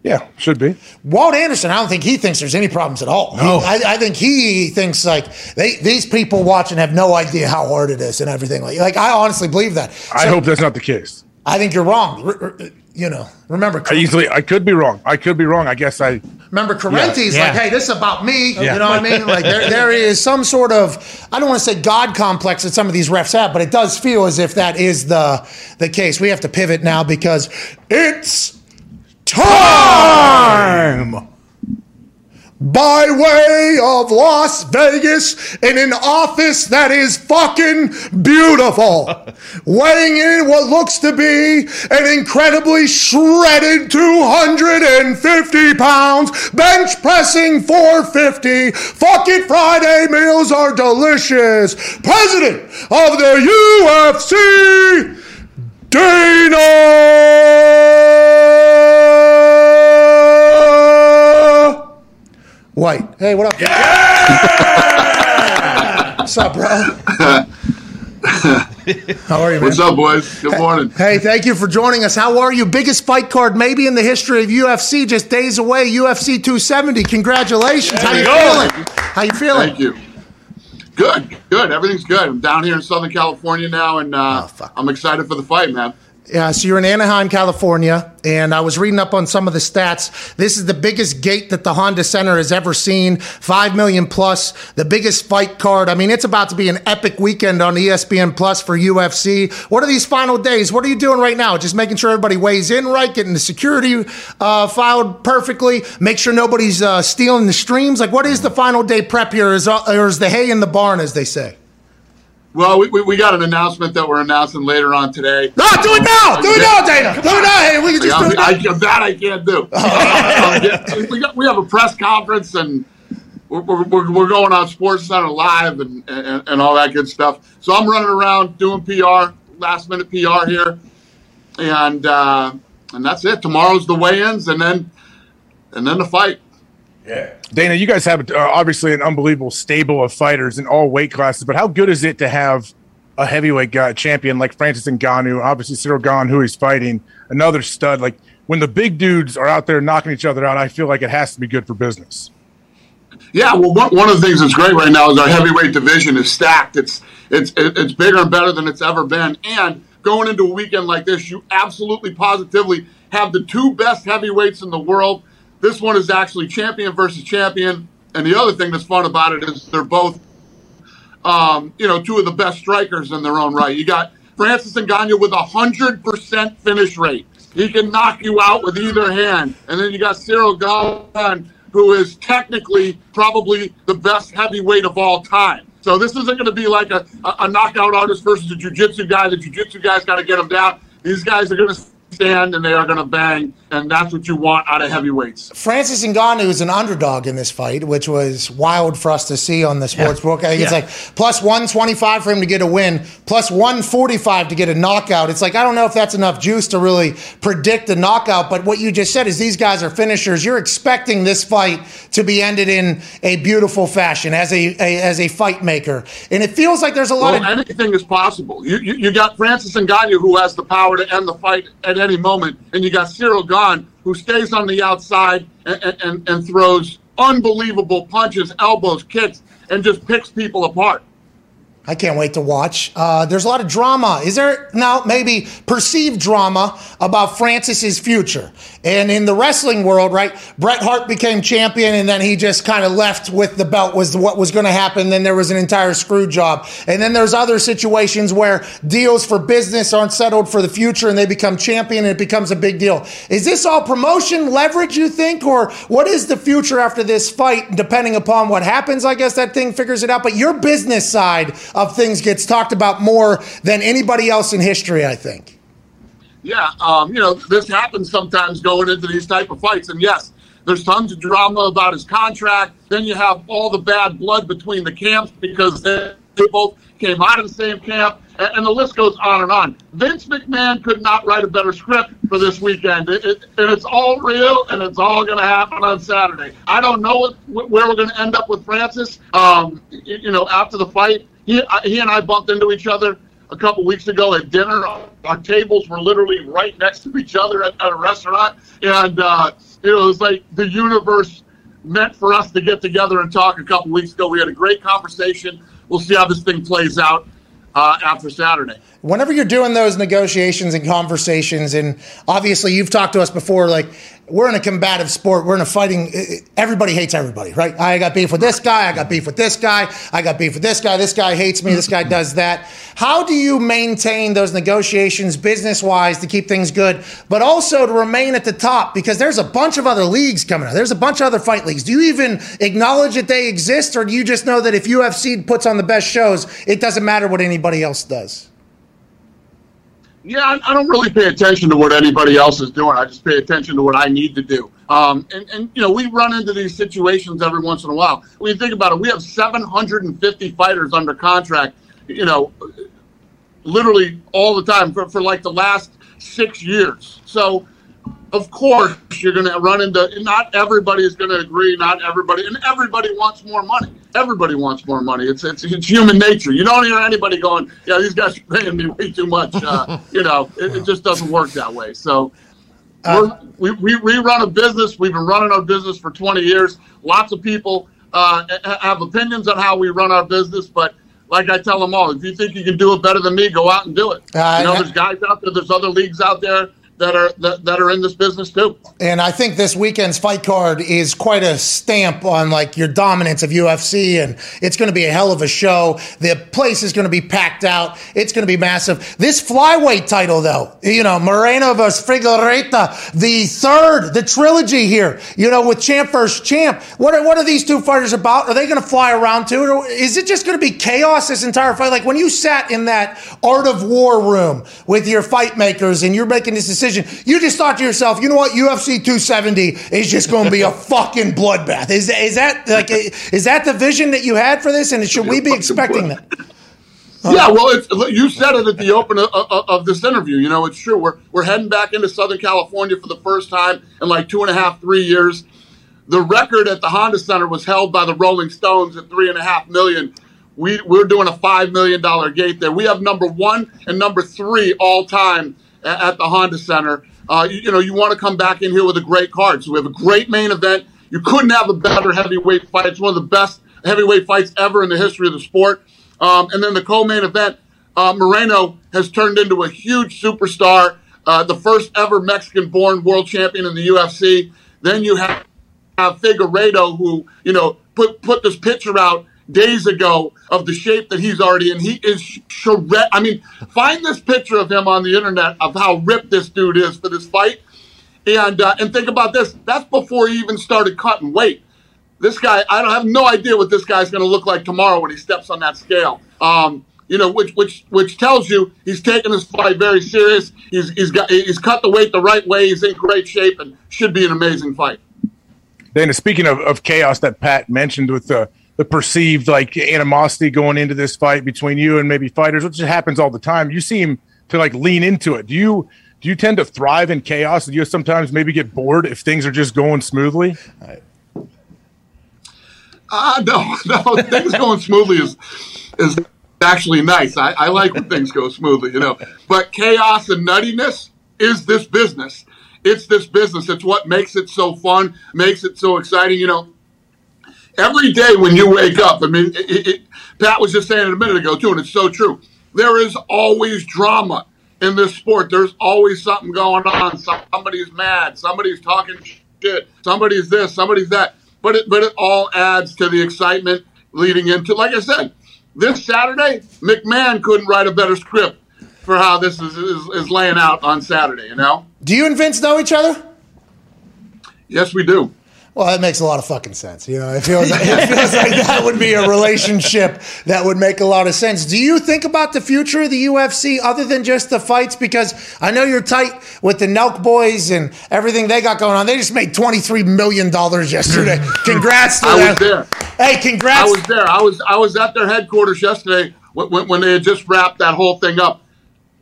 Yeah, should be. Walt Anderson, I don't think he thinks there's any problems at all. He- No. I, I think he thinks like they, these people watching have no idea how hard it is and everything. Like, like I honestly believe that. I hope that's not the case. I think you're wrong. R- r- you know, remember, I easily, I could be wrong. I could be wrong. I guess I. remember, Corrente's Yeah. like, hey, this is about me. Yeah. You know what I mean? Like there, [LAUGHS] there is some sort of I don't want to say God complex that some of these refs have, but it does feel as if that is the the case. We have to pivot now because it's time. by way of Las Vegas in an office that is fucking beautiful. Weighing in what looks to be an incredibly shredded 250 pounds, bench pressing 450. Fuck it, Friday meals are delicious. President of the UFC, Dana. White. Hey, what up? Yeah! [LAUGHS] What's up, bro? [LAUGHS] How are you, man? What's up, boys? Good morning. Hey, thank you for joining us. How are you? Biggest fight card maybe in the history of UFC, just days away. UFC 270. Congratulations. How you feeling? How you feeling? Thank you. Good, good. Everything's good. I'm down here in Southern California now, and uh, Oh. I'm excited for the fight, man. Yeah, so you're in Anaheim, California, and I was reading up on some of the stats. This is the biggest gate that the Honda Center has ever seen, five million plus, the biggest fight card. I mean, it's about to be an epic weekend on ESPN Plus for UFC. What are these final days? What are you doing right now? Just making sure everybody weighs in right, getting the security uh, filed perfectly, make sure nobody's uh, stealing the streams. Like, what is the final day prep here? Is, uh, or is the hay in the barn, as they say? Well, we, we, we got an announcement that we're announcing later on today. No, do it now! Do it now, Dana! Do it now! Hey, we can just do I, it now. I, that I can't do. Yeah, [LAUGHS] [LAUGHS] we, got, we have a press conference and we're, we're, we're going on Sports Center live and, and, and all that good stuff. So I'm running around doing PR, last minute PR here, and uh, and that's it. Tomorrow's the weigh-ins, and then and then the fight. Dana, you guys have uh, obviously an unbelievable stable of fighters in all weight classes, but how good is it to have a heavyweight guy, champion like Francis Ngannou, obviously Ciryl Gane, who he's fighting, another stud? Like when the big dudes are out there knocking each other out, I feel like it has to be good for business. Yeah, well, one, one of the things that's great right now is our heavyweight division is stacked. It's it's it's bigger and better than it's ever been. And going into a weekend like this, you absolutely positively have the two best heavyweights in the world This one is actually champion versus champion. And the other thing that's fun about it is they're both, um, you know, two of the best strikers in their own right. You got Francis Ngannou with a hundred percent finish rate. He can knock you out with either hand. And then you got Ciryl Gane, who is technically probably the best heavyweight of all time. So this isn't going to be like a, a, a knockout artist versus a jiu-jitsu guy. The jiu-jitsu guy's got to get him down. These guys are going to stand and they are going to bang, and that's what you want out of heavyweights. Francis Ngannou is an underdog in this fight, which was wild for us to see on the sports book. I think it's like plus 125 for him to get a win, plus 145 to get a knockout. It's like, I don't know if that's enough juice to really predict the knockout, but what you just said is these guys are finishers. You're expecting this fight to be ended in a beautiful fashion as a, a as a fight maker. And it feels like there's a lot Well, of anything is possible. You, you you got Francis Ngannou who has the power to end the fight at any moment, and you got Ciryl Gane who stays on the outside and, and, and throws unbelievable punches, elbows, kicks, and just picks people apart. I can't wait to watch. Uh, there's a lot of drama. Is there now maybe perceived drama about Francis's future? And in the wrestling world, right? Bret Hart became champion, and then he just kind of left with the belt. Was what was going to happen? Then there was an entire screw job. And then there's other situations where deals for business aren't settled for the future, and they become champion, and it becomes a big deal. Is this all promotion leverage? You think, or what is the future after this fight? Depending upon what happens, I guess that thing figures it out. But your business side of things gets talked about more than anybody else in history, I think. Yeah, um, you know, this happens sometimes going into these type of fights. And yes, there's tons of drama about his contract. Then you have all the bad blood between the camps because they, both came out of the same camp. And, the list goes on and on. Vince McMahon could not write a better script for this weekend. It, it, and it's all real and it's all going to happen on Saturday. I don't know what, where we're going to end up with Francis. Um, you, you know, after the fight, he, he and I bumped into each other a couple weeks ago at dinner. Our tables were literally right next to each other at, at a restaurant, and uh, you know, it was like the universe meant for us to get together and talk. A couple weeks ago, we had a great conversation. We'll see how this thing plays out uh, after Saturday. Whenever you're doing those negotiations and conversations, and obviously you've talked to us before, like we're in a combative sport. We're in a fighting. Everybody hates everybody, right? I got beef with this guy. I got beef with this guy. I got beef with this guy. This guy hates me. This guy does that. How do you maintain those negotiations business wise to keep things good, but also to remain at the top? Because there's a bunch of other leagues coming out. There's a bunch of other fight leagues. Do you even acknowledge that they exist, or do you just know that if UFC puts on the best shows, it doesn't matter what anybody else does? Yeah, I, I don't really pay attention to what anybody else is doing. I just pay attention to what I need to do. Um, and, and, you know, we run into these situations every once in a while. When you think about it, we have 750 fighters under contract, you know, literally all the time for, for like the last six years. So, of course, you're going to run into, not everybody is going to agree, not everybody, and everybody wants more money. Everybody wants more money. It's, it's, it's human nature. You don't hear anybody going, yeah, these guys are paying me way too much. Uh, [LAUGHS] you know, it, it just doesn't work that way. So, we're, we, we, we run a business. We've been running our business for 20 years. Lots of people uh, have opinions on how we run our business, but like I tell them all, if you think you can do it better than me, go out and do it. Uh, you know, there's guys out there, there's other leagues out there that are that, that are in this business too. And I think this weekend's fight card is quite a stamp on like your dominance of UFC, and it's going to be a hell of a show. The place is going to be packed out. It's going to be massive. This flyweight title, though, you know, Moreno versus Figueiredo, the third, the trilogy here, you know, with champ versus champ. What are what are these two fighters about? Are they going to fly around to it, or is it just going to be chaos this entire fight? Like when you sat in that art of war room with your fight makers and you're making this decision you just thought to yourself, you know what, UFC 270 is just going to be a [LAUGHS] fucking bloodbath. Is is that like is that the vision that you had for this? And should we be expecting that? [LAUGHS] Yeah, well, it's, you said it at the open of, of, of, this interview. You know, it's true. We're we're heading back into Southern California for the first time in like two and a half, three years. The record at the Honda Center was held by the Rolling Stones at three and a half million. We we're doing a five million dollar gate there. We have number one and number three all time at the Honda Center. Uh, you, you, know, you want to come back in here with a great card. So we have a great main event. You couldn't have a better heavyweight fight. It's one of the best heavyweight fights ever in the history of the sport. Um, and then the co-main event, uh, Moreno has turned into a huge superstar, uh, the first ever Mexican-born world champion in the UFC. Then you have, have Figueiredo, who you know put put this picture out days ago of the shape that he's already in. He is shred. I mean, find this picture of him on the internet of how ripped this dude is for this fight, and uh, and think about this. That's before he even started cutting weight. This guy, I don't have no idea what this guy's going to look like tomorrow when he steps on that scale. Um, you know, which which which tells you he's taking this fight very serious. He's he's got he's cut the weight the right way. He's in great shape and should be an amazing fight. Dana, speaking of, of chaos that Pat mentioned with the the perceived like animosity going into this fight between you and maybe fighters, which happens all the time. You seem to like lean into it. Do you do you tend to thrive in chaos? Do you sometimes maybe get bored if things are just going smoothly? Uh, no, [LAUGHS] no, things going smoothly is is actually nice. I, I like when things go smoothly, you know. But chaos and nuttiness is this business. It's this business. It's what makes it so fun, makes it so exciting. You know, every day when you wake up, I mean, it, it, Pat was just saying it a minute ago too, and it's so true. There is always drama in this sport. There's always something going on. Somebody's mad. Somebody's talking shit. Somebody's this. Somebody's that. But it, but it all adds to the excitement leading into. Like I said, this Saturday, McMahon couldn't write a better script for how this is, is, is laying out on Saturday. You know. Do you and Vince know each other? Yes, we do. Well, that makes a lot of fucking sense. You know, it feels, like, [LAUGHS] it feels like that would be a relationship that would make a lot of sense. Do you think about the future of the UFC other than just the fights? Because I know you're tight with the Nelk boys and everything they got going on. They just made $23 million yesterday. [LAUGHS] Congrats to I them. was there. Hey, congrats. I was there. I was I was at their headquarters yesterday when, when, when they had just wrapped that whole thing up.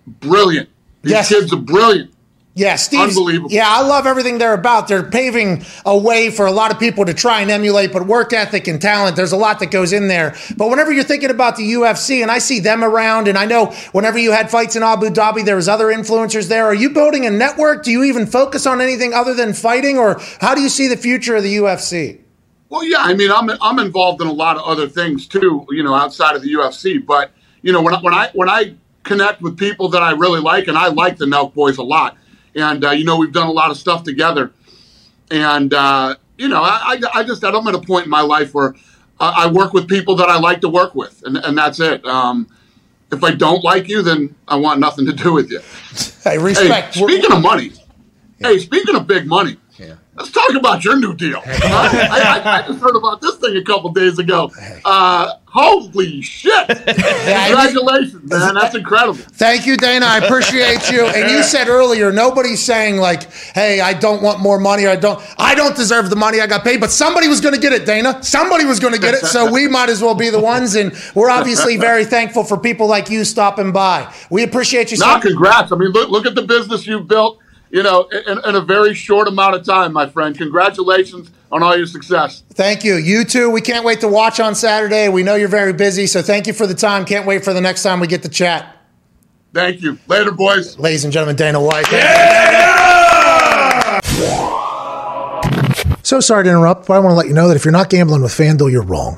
Brilliant. These Yes. kids are brilliant. Yeah, Steve. Unbelievable. Yeah, I love everything they're about. They're paving a way for a lot of people to try and emulate, but work ethic and talent, there's a lot that goes in there. But whenever you're thinking about the UFC, and I see them around, and I know whenever you had fights in Abu Dhabi, there was other influencers there. Are you building a network? Do you even focus on anything other than fighting, or how do you see the future of the UFC? Well, yeah, I mean, I'm I'm involved in a lot of other things too, you know, outside of the UFC. But you know, when I, when I when I connect with people that I really like, and I like the Nelk Boys a lot, and uh, you know, we've done a lot of stuff together, and uh, you know, I, I I just I'm at a point in my life where I I work with people that I like to work with, and and that's it. Um, if I don't like you, then I want nothing to do with you. [LAUGHS] Hey, Hey, respect. speaking of money, hey, speaking of big money, let's talk about your new deal. I, I, I just heard about this thing a couple days ago. Uh, holy shit! [LAUGHS] Congratulations, man. That's incredible. Thank you, Dana. I appreciate you. And you said earlier, nobody's saying like, "Hey, I don't want more money. Or I don't. I don't deserve the money I got paid." But somebody was going to get it, Dana. Somebody was going to get it. So we might as well be the ones. And we're obviously very thankful for people like you stopping by. We appreciate you. Now, so- congrats. I mean, look, look at the business you've built. You know, in, in a very short amount of time, my friend. Congratulations on all your success. Thank you. You too. We can't wait to watch on Saturday. We know you're very busy, so thank you for the time. Can't wait for the next time we get to chat. Thank you. Later, boys. Ladies and gentlemen, Dana White. Yeah! So sorry to interrupt, but I want to let you know that if you're not gambling with FanDuel, you're wrong.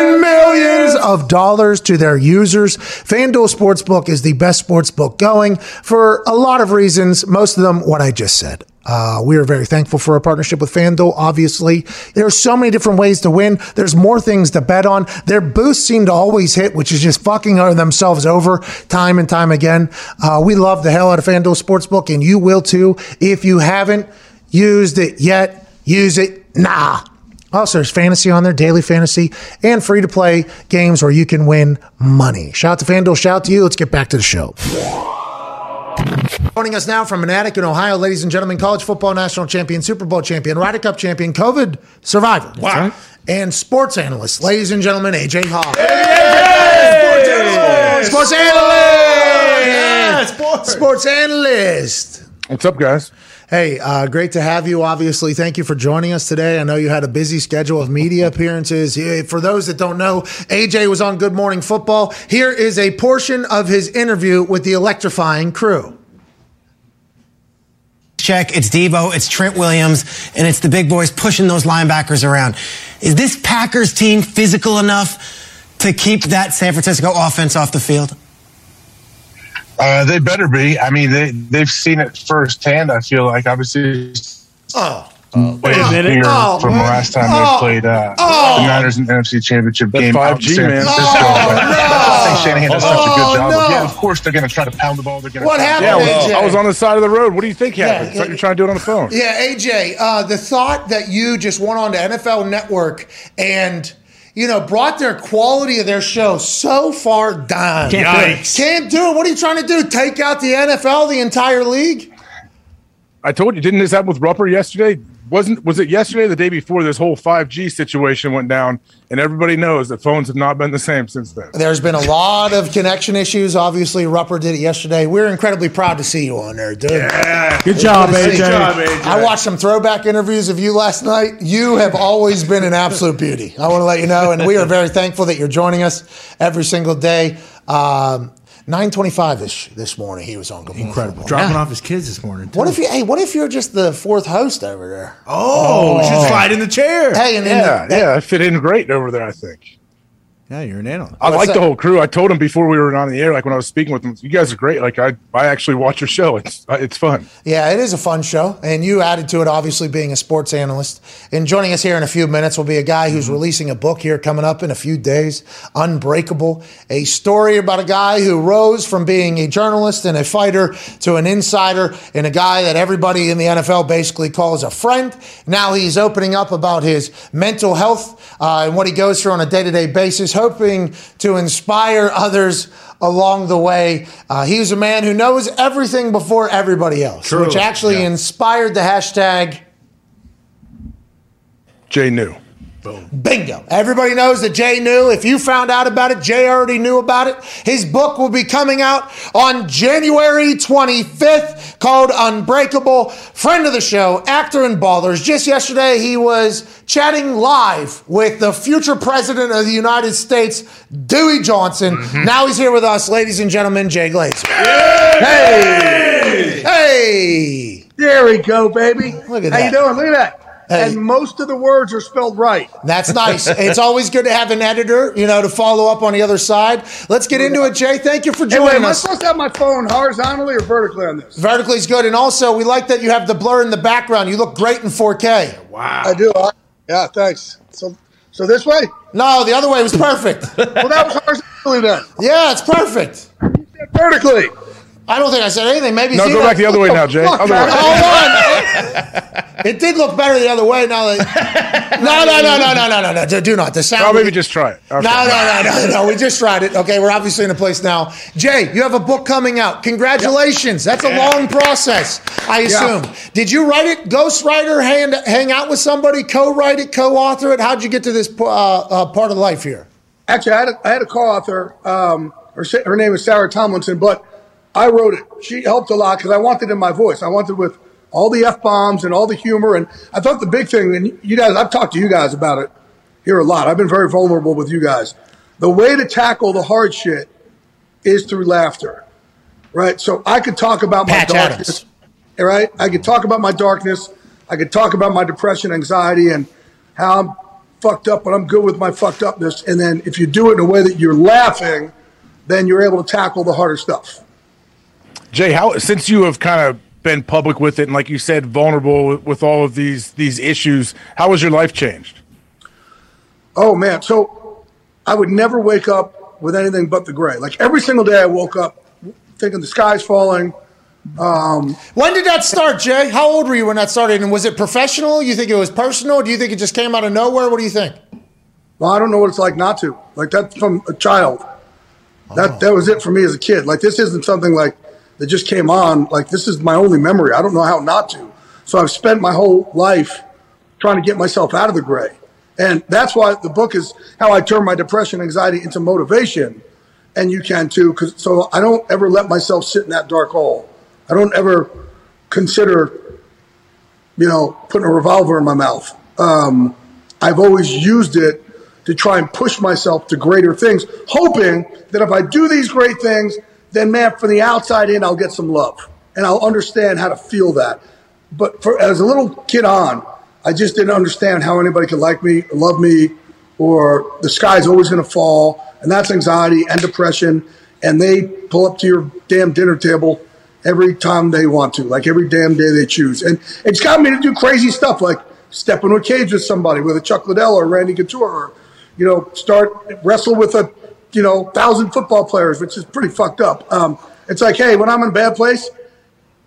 and millions of dollars to their users. FanDuel Sportsbook is the best sportsbook going for a lot of reasons, most of them what I just said. Uh, we are very thankful for our partnership with FanDuel. Obviously, there are so many different ways to win. There's more things to bet on. Their boosts seem to always hit, which is just fucking themselves over time and time again. Uh, we love the hell out of FanDuel Sportsbook, and you will too. If you haven't used it yet, use it now. Also, there's fantasy on there, daily fantasy, and free to play games where you can win money. Shout out to FanDuel, shout out to you. Let's get back to the show. Joining us now from Manatee in Ohio, ladies and gentlemen, college football national champion, Super Bowl champion, Ryder Cup champion, COVID survivor, wow. and sports analyst, ladies and gentlemen, AJ Hawk. Sports analyst! sports. Analyst Sports analyst. What's up, guys? Hey, uh, great to have you. Obviously, thank you for joining us today. I know you had a busy schedule of media appearances. For those that don't know, AJ was on Good Morning Football. Here is a portion of his interview with the electrifying crew. check, it's Deebo, it's Trent Williams, and it's the big boys pushing those linebackers around. Is this Packers team physical enough to keep that San Francisco offense off the field? Uh, they better be. I mean, they they've seen it firsthand. I feel like obviously. Oh. Wait a minute. Oh, from the man. last time Oh. they played uh, Oh. the Niners in the NFC Championship game out 5G, San man. Francisco. Oh, no. I think Shanahan does such a Oh, good job. no. Of, yeah, of course they're going to try to pound the ball. They're going to What happened? Yeah, I was, AJ. I was on the side of the road. What do you think happened? Yeah, It's you're trying to do it on the phone. Yeah, AJ, uh, the thought that you just went on to NFL Network and you know brought their quality of their show so far down. Can't do it. Can't do it. What are you trying to do? Take out the NFL, the entire league? I told you, didn't this happen with Rupper yesterday? Wasn't was it yesterday or the day before this whole 5G situation went down? And everybody knows that phones have not been the same since then. There's been a lot of connection issues. Obviously, Rupper did it yesterday. We're incredibly proud to see you on there, dude. Yeah. Good job, AJ. Good to see AJ. I watched some throwback interviews of you last night. You have always been an absolute beauty. I want to let you know, and we are very thankful that you're joining us every single day. Um, 925 this this morning, he was on. Good Morning Incredible. Football. Dropping off his kids this morning. Too. What if you? Hey, what if you're just the fourth host over there? Oh, we should oh. slide in the chair. Hey, and then Yeah, the- yeah, I fit in great over there. I think. Yeah, you're an analyst. I What's like that? the whole crew. I told them before we were on the air, like when I was speaking with them, you guys are great. Like I, I actually watch your show. It's uh, it's fun. Yeah, it is a fun show. And you added to it, obviously, being a sports analyst. And joining us here in a few minutes will be a guy who's releasing a book here coming up in a few days Unbreakable. A story about a guy who rose from being a journalist and a fighter to an insider and a guy that everybody in the NFL basically calls a friend. Now he's opening up about his mental health uh, and what he goes through on a day to day basis, hoping to inspire others along the way. Uh, was a man who knows everything before everybody else, which actually inspired the hashtag Jay knew. bingo. Everybody knows that Jay knew. If you found out about it, Jay already knew about it. His book will be coming out on January 25th called Unbreakable. Friend of the show, actor and ballers. Just yesterday, he was chatting live with the future president of the United States, Dwayne Johnson. Mm-hmm. Now he's here with us, ladies and gentlemen, Jay Glazer. Hey! Hey! There we go, baby. Look at that. How you doing? Look at that. Hey. And most of the words are spelled right. That's nice. [LAUGHS] it's always good to have an editor, you know, to follow up on the other side. Let's get into it, Jay. Thank you for Hey, wait, joining am I us. supposed to have my phone horizontally or vertically on this? Vertically is good, and also we like that you have the blur in the background. You look great in 4K. I do. I, do. yeah, thanks. So, so this way? No, the other way was perfect. Well, that was horizontally then. [LAUGHS] yeah, it's perfect. Vertically. I don't think I said anything. Maybe No, go that- back the other way now, [LAUGHS] Jay. Fuck, Other way. Hold on. it did look better the other way. Now that [LAUGHS] no, no, no, no, no, no, no, no. Do not. The sound. Oh, maybe just try it. Okay. No, no, no, no, no. We just tried it. Okay, we're obviously in a place now. Jay, you have a book coming out. Congratulations. That's a long process, I assume. Did you write it, ghostwriter, hang, hang out with somebody, co-write it, co-author it? How'd you get to this uh, uh, part of life here? Actually, I had a, I had a co-author. Um, her, her name is Sarah Tomlinson, but I wrote it. She helped a lot because I wanted it in my voice. I wanted with all the f bombs and all the humor. And I thought the big thing, and you guys, I've talked to you guys about it here a lot. I've been very vulnerable with you guys. The way to tackle the hard shit is through laughter, right? So I could talk about my Patch darkness, Adams. right? I could talk about my darkness. I could talk about my depression, anxiety, and how I'm fucked up, but I'm good with my fucked upness. And then if you do it in a way that you're laughing, then you're able to tackle the harder stuff. Jay, how since you have kind of been public with it and like you said, vulnerable with, with all of these these issues, how has your life changed? Oh man, so I would never wake up with anything but the gray. Like every single day, I woke up thinking the sky's falling. Um, When did that start, Jay? How old were you when that started? And was it professional? You think it was personal? Do you think it just came out of nowhere? What do you think? Well, I don't know what it's like not to. Like that's from a child. That that was it for me as a kid. Like this isn't something like that just came on. Like this is my only memory. I don't know how not to. So I've spent my whole life trying to get myself out of the gray. And that's why the book is how I turn my depression, anxiety into motivation. And you can too, because so I don't ever let myself sit in that dark hole. I don't ever consider, you know, putting a revolver in my mouth. Um, I've always used it to try and push myself to greater things, hoping that if I do these great things, then man, from the outside in, I'll get some love and I'll understand how to feel that. But for, as a little kid on, I just didn't understand how anybody could like me, love me, or the sky's always going to fall. And that's anxiety and depression. And they pull up to your damn dinner table every time they want to, like every damn day they choose. And it's got me to do crazy stuff like step into a cage with somebody, with a Chuck Liddell or Randy Couture, or, you know, start wrestle with a, you know, thousand football players, which is pretty fucked up. Um, it's like, hey, when I'm in a bad place,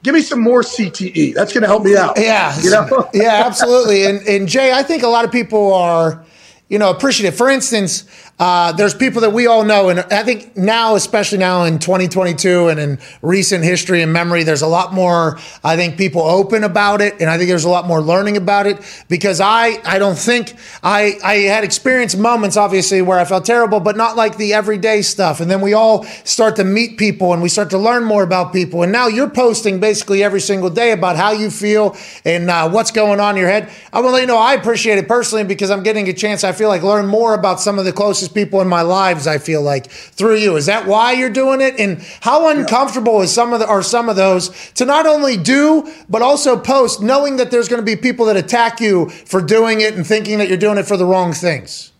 give me some more CTE. That's going to help me out. Yeah, You know? [LAUGHS] yeah, absolutely. And and Jay, I think a lot of people are, you know, appreciative. For instance, uh, there's people that we all know, and I think now, especially now in 2022 and in recent history and memory, there's a lot more. I think people open about it, and I think there's a lot more learning about it because I I don't think I I had experienced moments obviously where I felt terrible, but not like the everyday stuff. And then we all start to meet people and we start to learn more about people. And now you're posting basically every single day about how you feel and uh, what's going on in your head. I want to let you know I appreciate it personally because I'm getting a chance. I feel like learn more about some of the closest people in my lives. I feel like through you. Is that why you're doing it? And how uncomfortable is some of the are some of those to not only do but also post, knowing that there's going to be people that attack you for doing it and thinking that you're doing it for the wrong things.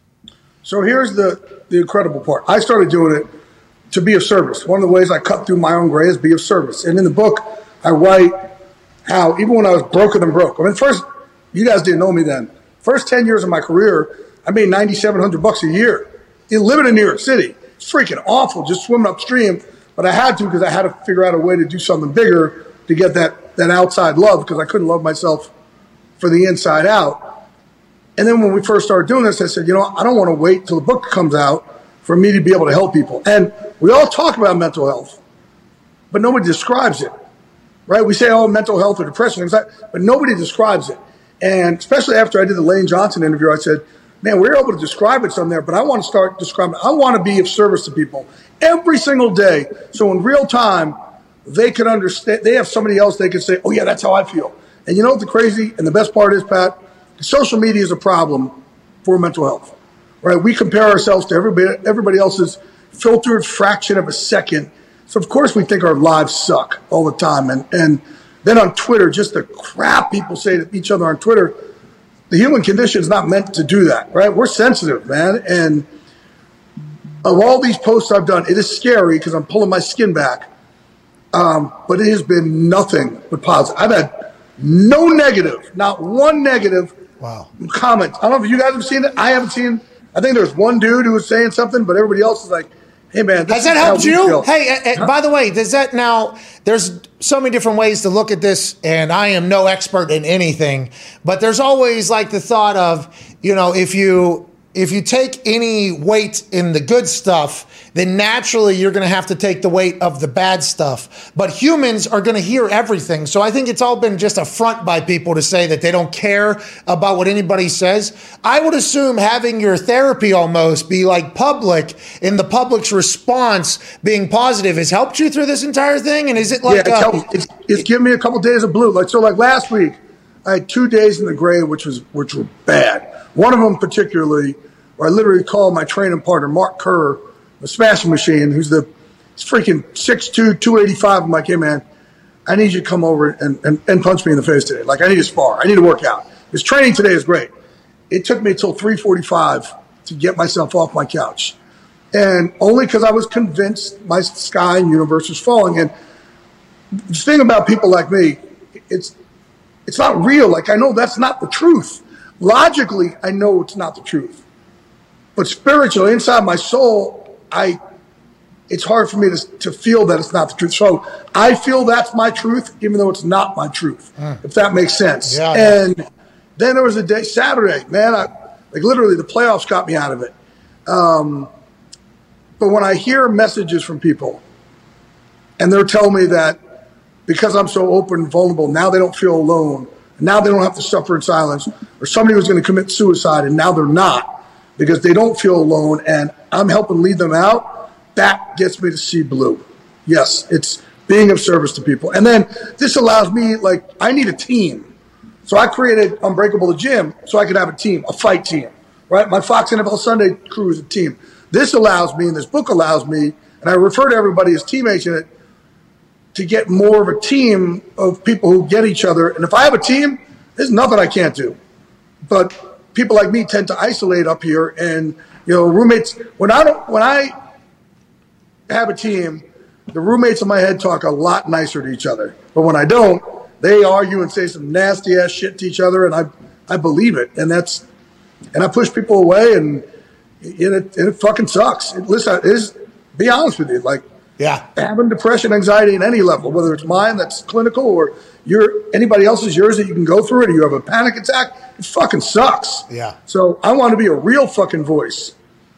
So here's the, the incredible part. I started doing it to be of service. One of the ways I cut through my own gray is be of service. And in the book, I write how even when I was broken and broke. I mean, first, you guys didn't know me then. First 10 years of my career, I made 9,700 bucks a year. Living in New York City. It's freaking awful just swimming upstream. But I had to because I had to figure out a way to do something bigger to get that, that outside love because I couldn't love myself for the inside out. And then when we first started doing this, I said, you know, I don't want to wait till the book comes out for me to be able to help people. And we all talk about mental health, but nobody describes it, right? We say, oh, mental health or depression, but nobody describes it. And especially after I did the Lane Johnson interview, I said, man, we're able to describe it some there, but I want to start describing, I want to be of service to people every single day. So in real time, they can understand, they have somebody else they can say, oh, yeah, that's how I feel. And you know what the crazy and the best part is, Pat? Social media is a problem for mental health, right? We compare ourselves to everybody, everybody else's filtered fraction of a second. So of course we think our lives suck all the time. And, and then on Twitter, just the crap people say to each other on Twitter, the human condition is not meant to do that, right? We're sensitive, man. And of all these posts I've done, it is scary because I'm pulling my skin back. Um, but it has been nothing but positive. I've had no negative, not one negative wow. comment. I don't know if you guys have seen it. I haven't seen. I think there's one dude who was saying something, but everybody else is like, "Hey, man, Has that helped you? feel." Hey, uh, uh, by the way, does that now? There's so many different ways to look at this, and I am no expert in anything, but there's always like the thought of, you know, if you if you take any weight in the good stuff, then naturally you're going to have to take the weight of the bad stuff. But humans are going to hear everything. So I think it's all been just a front by people to say that they don't care about what anybody says. I would assume having your therapy almost be like public and the public's response being positive has helped you through this entire thing. And is it like, yeah, it's, uh, it's, it's given me a couple days of blue. Like so, like last week, I had two days in the gray, which was which were bad. One of them particularly, where I literally called my training partner Mark Kerr, the Smashing Machine, who's the freaking 6'2", 285. I'm like, hey man, I need you to come over and, and, and punch me in the face today. Like I need to spar. I need to work out. His training today is great. It took me until 3:45 to get myself off my couch, and only because I was convinced my sky and universe was falling. And the thing about people like me, it's it's not real. Like I know that's not the truth. Logically, I know it's not the truth. But spiritually, inside my soul, I it's hard for me to, to feel that it's not the truth. So I feel that's my truth, even though it's not my truth, if that makes sense. Yeah, yeah. and then there was a day, Saturday, man, I, like literally the playoffs got me out of it. Um, but when I hear messages from people and they're telling me that because I'm so open and vulnerable, now they don't feel alone. Now they don't have to suffer in silence. Or somebody was going to commit suicide and now they're not because they don't feel alone and I'm helping lead them out. That gets me to see blue. Yes, it's being of service to people. And then this allows me, like, I need a team. So I created Unbreakable the Gym so I could have a team, a fight team, right? My Fox NFL Sunday crew is a team. This allows me, and this book allows me, and I refer to everybody as teammates in it, to get more of a team of people who get each other. And if I have a team, there's nothing I can't do. But people like me tend to isolate up here, and you know, roommates. When I don't, when I have a team, the roommates in my head talk a lot nicer to each other. But when I don't, they argue and say some nasty ass shit to each other, and I I believe it, and that's and I push people away, and it, and it fucking sucks. Listen, is be honest with you, like yeah, having depression, anxiety in any level, whether it's mine that's clinical or your anybody else's yours that you can go through it, or you have a panic attack, it fucking sucks. Yeah. So I want to be a real fucking voice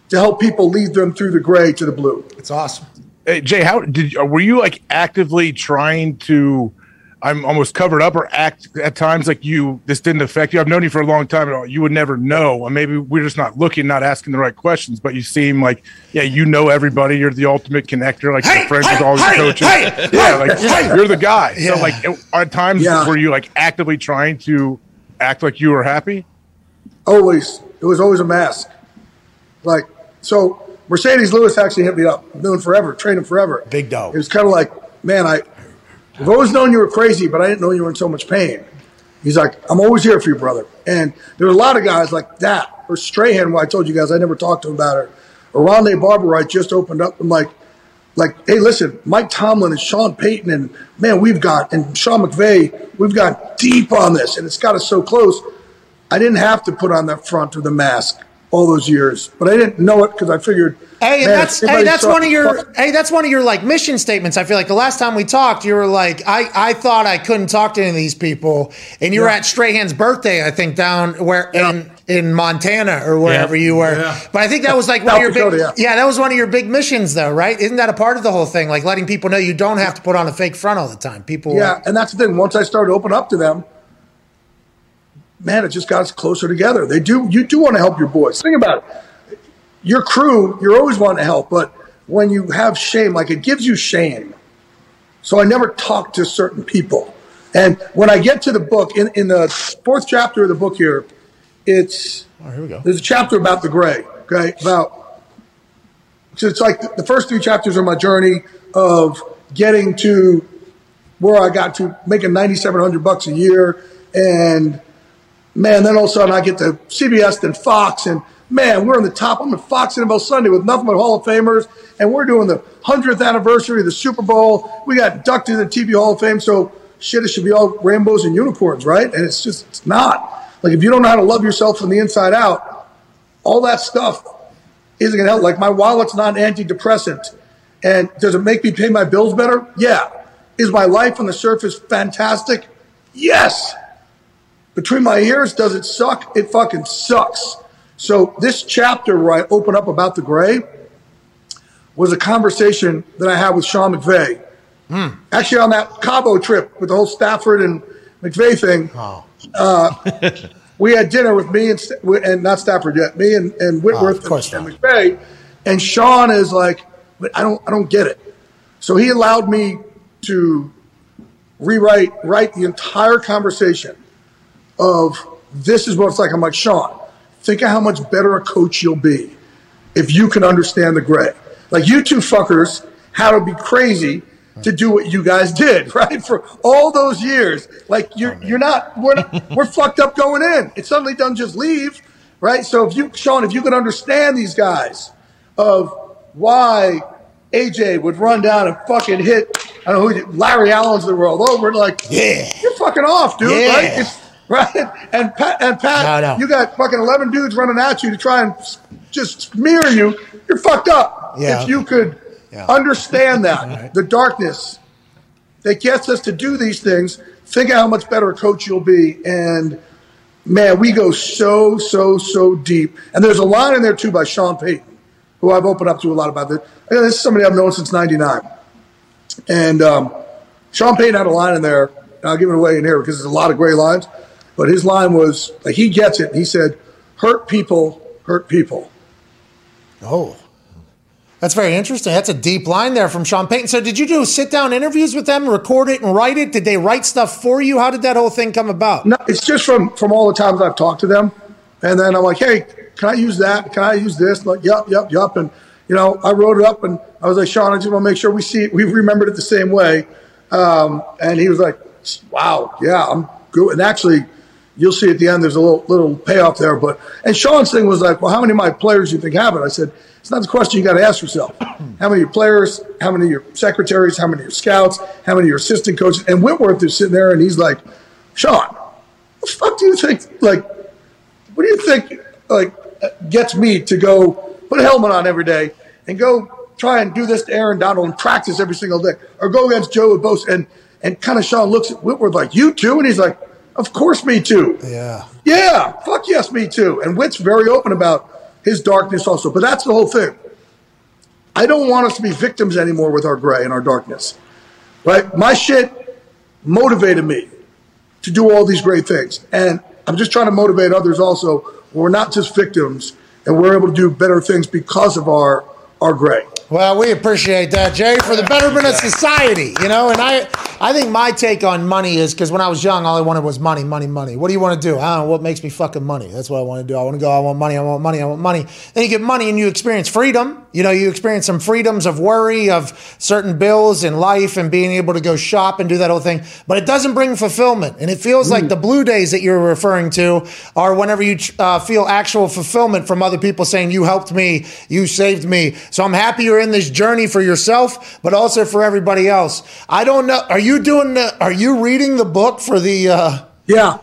to help people lead them through the gray to the blue. It's awesome. Hey, Jay, how did were you like actively trying to? I'm almost covered up or act at times like you this didn't affect you. I've known you for a long time and you would never know. And maybe we're just not looking, not asking the right questions, but you seem like, yeah, you know everybody. You're the ultimate connector, like Hey, you're friends hey, with all your hey, coaches. hey, yeah, like hey. you're the guy. Yeah. So like at times Yeah. were you like actively trying to act like you were happy? Always. It was always a mask. Like, so Marcedes Lewis actually hit me up. I've known forever, trained him forever. Big dog. It was kind of like, man, I, I've always known you were crazy, but I didn't know you were in so much pain. He's like, I'm always here for you, brother. And there were a lot of guys like that, or Strahan, who I told you guys I never talked to him about it, or Rondé Barber, I just opened up. I'm like, like, hey, listen, Mike Tomlin and Sean Payton, and man, we've got, and Sean McVay, we've got deep on this, and it's got us so close. I didn't have to put on that front or the mask all those years, but I didn't know it because I figured. Hey, man, that's hey, that's one of your hey, that's one of your like mission statements. I feel like the last time we talked, you were like, I I thought I couldn't talk to any of these people, and you were Yeah. at Strahan's birthday, I think, down where in in Montana or wherever you were. But I think that was like one of your big yeah. that was one of your big missions, though, right? Isn't that a part of the whole thing? Like letting people know you don't have to put on a fake front all the time. People, Yeah, and that's the thing. Once I started to open up to them, man, it just got us closer together. They do. You do want to help your boys. Think about it. Your crew, you're always wanting to help, but when you have shame, like it gives you shame. So I never talk to certain people. And when I get to the book, in, in the fourth chapter of the book here, it's Oh, here we go. there's a chapter about the gray, okay? About so it's like the, first three chapters are my journey of getting to where I got to making ninety seven hundred bucks a year, and man, then all of a sudden I get to CBS, then Fox, and man, we're on the top. I'm at Fox NFL Sunday with nothing but Hall of Famers, and we're doing the hundredth anniversary of the Super Bowl. We got inducted in the TV Hall of Fame, so shit, it should be all rainbows and unicorns, right? And it's just it's not. Like if you don't know how to love yourself from the inside out, all that stuff isn't going to help. Like my wallet's not an antidepressant. And does it make me pay my bills better? Yeah. Is my life on the surface fantastic? Yes. Between my ears, does it suck? It fucking sucks. So this chapter where I open up about the gray was a conversation that I had with Sean McVay. Actually, on that Cabo trip with the whole Stafford and McVay thing, uh, [LAUGHS] we had dinner with me and, and not Stafford yet, me and, and Whitworth of course and, and McVay. And Sean is like, "But I don't, I don't get it. So he allowed me to rewrite, write the entire conversation of this is what it's like. I'm like, Sean, think of how much better a coach you'll be if you can understand the gray. Like you two fuckers had to be crazy to do what you guys did, [LAUGHS] right? For all those years. Like you're oh, you're not we're not, [LAUGHS] we're fucked up going in. It suddenly doesn't just leave, right? So if you Sean, if you could understand these guys of why AJ would run down and fucking hit I don't know who Larry Allen's of the world over and like, Yeah. you're fucking off, dude, Yeah. right? It's, right? And Pat, and Pat, No, no. you got fucking 11 dudes running at you to try and just smear you. You're fucked up. Yeah. If you could Yeah. understand that, [LAUGHS] the darkness that gets us to do these things, think of how much better a coach you'll be. And man, we go so, so, so deep. And there's a line in there too by Sean Payton, who I've opened up to a lot about this. This is somebody I've known since 99. And um, Sean Payton had a line in there. and I'll give it away in here because there's a lot of great lines. But his line was like he gets it. He said, "Hurt people, hurt people." Oh. That's very interesting. That's a deep line there from Sean Payton. So, did you do sit down interviews with them, record it, and write it? Did they write stuff for you? How did that whole thing come about? No, it's just from from all the times I've talked to them, and then I'm like, hey, can I use that? Can I use this? Like, yep, yep, yep. And you know, I wrote it up, and I was like, Sean, I just want to make sure we see it. we remembered it the same way. Um, and he was like, wow, yeah, I'm good. And actually, you'll see at the end there's a little little payoff there. But and Sean's thing was like, well, how many of my players do you think have it? I said, it's not the question you got to ask yourself. [CLEARS THROAT] How many of your players? How many of your secretaries? How many of your scouts? How many of your assistant coaches? And Whitworth is sitting there and he's like, Sean, what the fuck do you think? Like, what do you think? Like, gets me to go put a helmet on every day and go try and do this to Aaron Donald and practice every single day, or go against Joe Bosa and and kind of Sean looks at Whitworth like, you too, and he's like, of course, me too. Yeah. Yeah, fuck yes, me too. And Whit's very open about his darkness also. But that's the whole thing. I don't want us to be victims anymore with our gray and our darkness. Right? My shit motivated me to do all these great things. And I'm just trying to motivate others also. We're not just victims and we're able to do better things because of our our gray. Well, we appreciate that, Jay, for the betterment of society. You know, and I, I think my take on money is because when I was young, all I wanted was money, money, money. What do you want to do? I don't know. What makes me fucking money? That's what I want to do. I want to go. I want money. I want money. I want money. Then you get money and you experience freedom. You know, you experience some freedoms of worry, of certain bills in life, and being able to go shop and do that whole thing. But it doesn't bring fulfillment, and it feels like the blue days that you're referring to are whenever you uh, feel actual fulfillment from other people saying you helped me, you saved me. So I'm happy you're in this journey for yourself, but also for everybody else. I don't know. Are you doing? The, are you reading the book for the? Uh, yeah.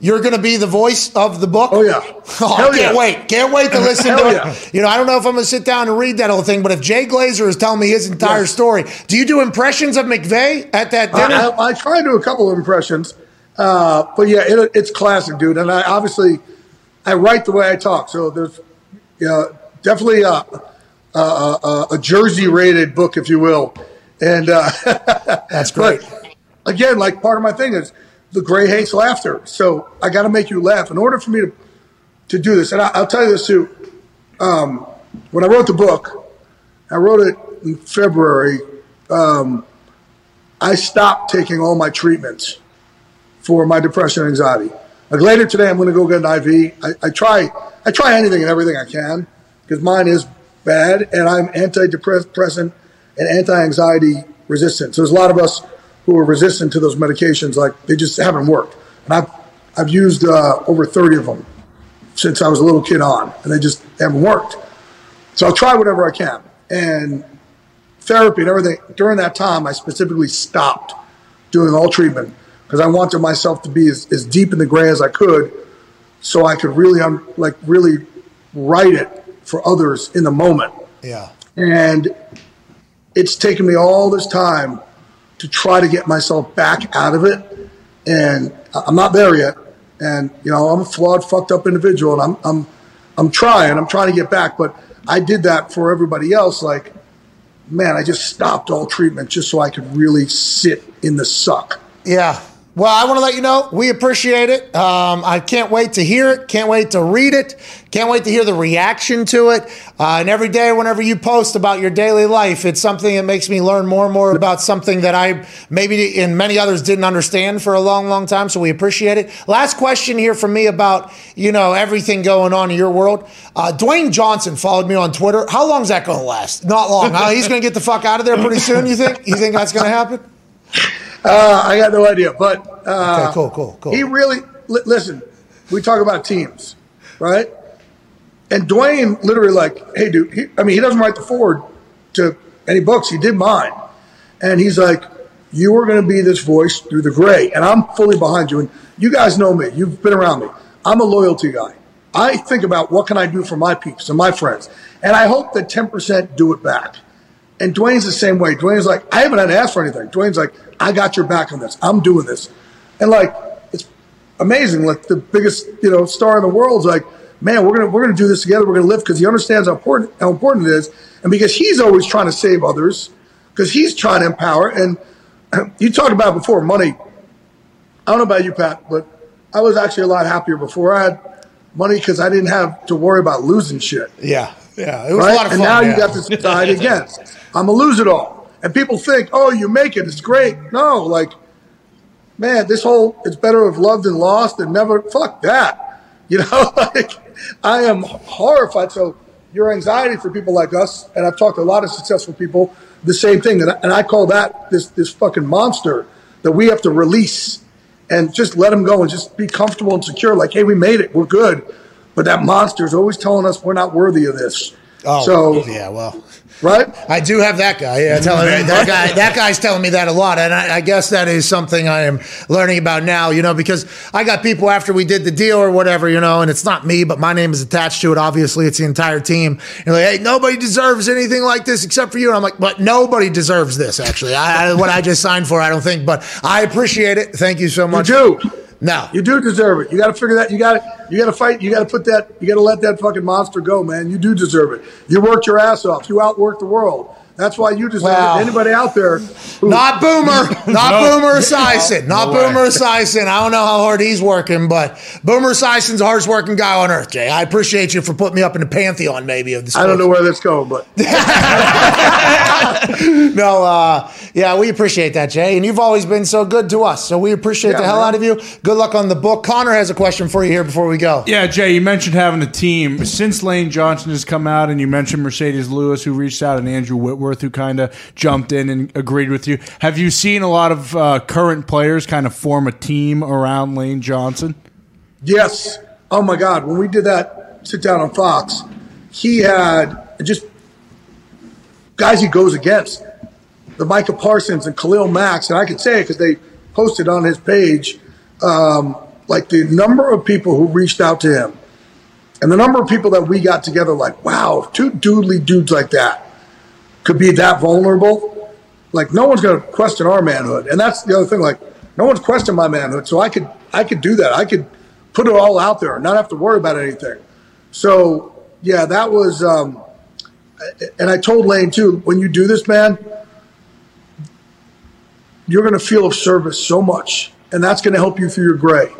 You're going to be the voice of the book. Oh yeah. [LAUGHS] Oh, I Hell can't yeah. wait. Can't wait to [LAUGHS] listen to yeah. it. You know, I don't know if I'm going to sit down and read that whole thing, but if Jay Glazer is telling me his entire Yeah. story, do you do impressions of McVay at that dinner? I, I, I try to do a couple of impressions, uh, but yeah, it, it's classic, dude. And I obviously I write the way I talk, so there's you know, definitely a, a, a, a Jersey rated book, if you will. And uh, [LAUGHS] that's great. Again, like part of my thing is the gray hates laughter, so I got to make you laugh in order for me to to do this. And I, I'll tell you this too. Um, when I wrote the book, I wrote it in February. Um, I stopped taking all my treatments for my depression and anxiety. Like later today, I'm going to go get an IV. I, I try, I try anything and everything I can because mine is bad, and I'm antidepressant and anti-anxiety resistant. So there's a lot of us who are resistant to those medications, like they just haven't worked. And I've, I've used uh, over 30 of them since I was a little kid on, and they just haven't worked. So I'll try whatever I can. And therapy and everything, during that time, I specifically stopped doing all treatment because I wanted myself to be as, as deep in the gray as I could so I could really, un, like, really write it for others in the moment. Yeah. And it's taken me all this time to try to get myself back out of it. And I'm not there yet. And, you know, I'm a flawed, fucked up individual and I'm, I'm, I'm trying, I'm trying to get back. But I did that for everybody else. Like, man, I just stopped all treatment just so I could really sit in the suck. Yeah. Well, I want to let you know we appreciate it. Um, I can't wait to hear it. Can't wait to read it. Can't wait to hear the reaction to it. Uh, and every day, whenever you post about your daily life, it's something that makes me learn more and more about something that I maybe and many others didn't understand for a long, long time. So we appreciate it. Last question here from me about you know everything going on in your world. Uh, Dwayne Johnson followed me on Twitter. How long is that going to last? Not long. He's going to get the fuck out of there pretty soon. You think? You think that's going to happen? Uh, I got no idea, but uh, Okay, cool, cool, cool. He really li- listen. We talk about teams, right? And Dwayne literally like, hey, dude. He, I mean, he doesn't write the forward to any books. He did mine, and he's like, you are going to be this voice through the gray, and I'm fully behind you. And you guys know me. You've been around me. I'm a loyalty guy. I think about what can I do for my peeps and my friends, and I hope that 10% do it back. And Dwayne's the same way. Dwayne's like, I haven't had to ask for anything. Dwayne's like, I got your back on this. I'm doing this. And like, it's amazing. Like the biggest, you know, star in the world's like, man, we're gonna we're gonna do this together. We're gonna live because he understands how important how important it is, and because he's always trying to save others, because he's trying to empower. And [CLEARS THROAT] you talked about before money. I don't know about you, Pat, but I was actually a lot happier before I had money because I didn't have to worry about losing shit. Yeah. Yeah, it was right? a lot of and fun. And now yeah. you got to decide [LAUGHS] again. I'm a lose it all. And people think, oh, you make it, it's great. No, like, man, this whole it's better if loved and lost and never fuck that. [LAUGHS] You know, [LAUGHS] like I am horrified. So your anxiety for people like us, and I've talked to a lot of successful people, the same thing. And I, and I call that this this fucking monster that we have to release and just let them go and just be comfortable and secure. Like, hey, we made it, we're good. But that monster is always telling us we're not worthy of this. Oh, so yeah, well, right? I do have that guy. Yeah, telling me, that guy. That guy's telling me that a lot, and I, I guess that is something I am learning about now. You know, because I got people after we did the deal or whatever, you know, and it's not me, but my name is attached to it. Obviously, it's the entire team. And like, hey, nobody deserves anything like this except for you. And I'm like, but nobody deserves this. Actually, I, I, what I just signed for, I don't think, but I appreciate it. Thank you so much. You do. No, You do deserve it. You got to figure that. You got to. You got to fight. You got to put that. You got to let that fucking monster go, man. You do deserve it. You worked your ass off. You outworked the world. That's why you deserve Wow. it. Anybody out there? Who, Not Boomer. [LAUGHS] Not No. Boomer Esiason. Not No way. Boomer Esiason. I don't know how hard he's working, but Boomer Esiason's the hardest working guy on earth, Jay. I appreciate you for putting me up in the pantheon, maybe, of the I don't know where that's going, but [LAUGHS] no, uh, yeah, we appreciate that, Jay. And you've always been so good to us. So we appreciate Yeah, the hell man. out of you. Good luck on the book. Connor has a question for you here before we go. Yeah, Jay, you mentioned having a team. Since Lane Johnson has come out, and you mentioned Marcedes Lewis, who reached out, and Andrew Whitworth, who kind of jumped in and agreed with you. Have you seen a lot of uh, current players kind of form a team around Lane Johnson? Yes. Oh my God. When we did that sit down on Fox, he had just guys he goes against. The Micah Parsons and Khalil Mack, and I can say it because they posted on his page, um, like the number of people who reached out to him and the number of people that we got together, like, wow, two doodly dudes like that could be that vulnerable. Like, no one's going to question our manhood. And that's the other thing. Like, no one's questioned my manhood. So I could, I could do that. I could put it all out there and not have to worry about anything. So, yeah, that was, um, and I told Lane too, when you do this, man, you're going to feel of service so much, and that's going to help you through your gray.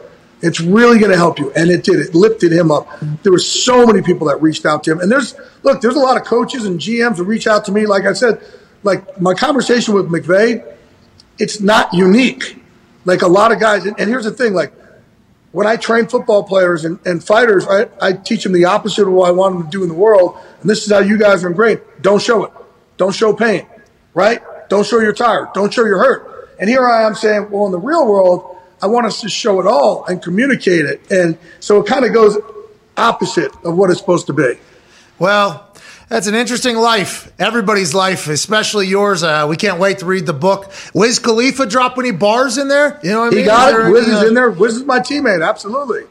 It's really going to help you, and it did. It lifted him up. There were so many people that reached out to him, and there's look, there's a lot of coaches and GMs who reach out to me. Like I said, like my conversation with McVay, it's not unique. Like a lot of guys, and, here's the thing: like when I train football players and, and fighters, I, I teach them the opposite of what I want them to do in the world. And this is how you guys are great. Don't show it. Don't show pain, right? Don't show you're tired. Don't show you're hurt. And here I am saying, well, in the real world, I want us to show it all and communicate it. And so it kind of goes opposite of what it's supposed to be. Well, that's an interesting life. Everybody's life, especially yours. Uh, we can't wait to read the book. Wiz Khalifa drop any bars in there? You know what I He got it. Wiz is uh, in there. Wiz is my teammate. Absolutely.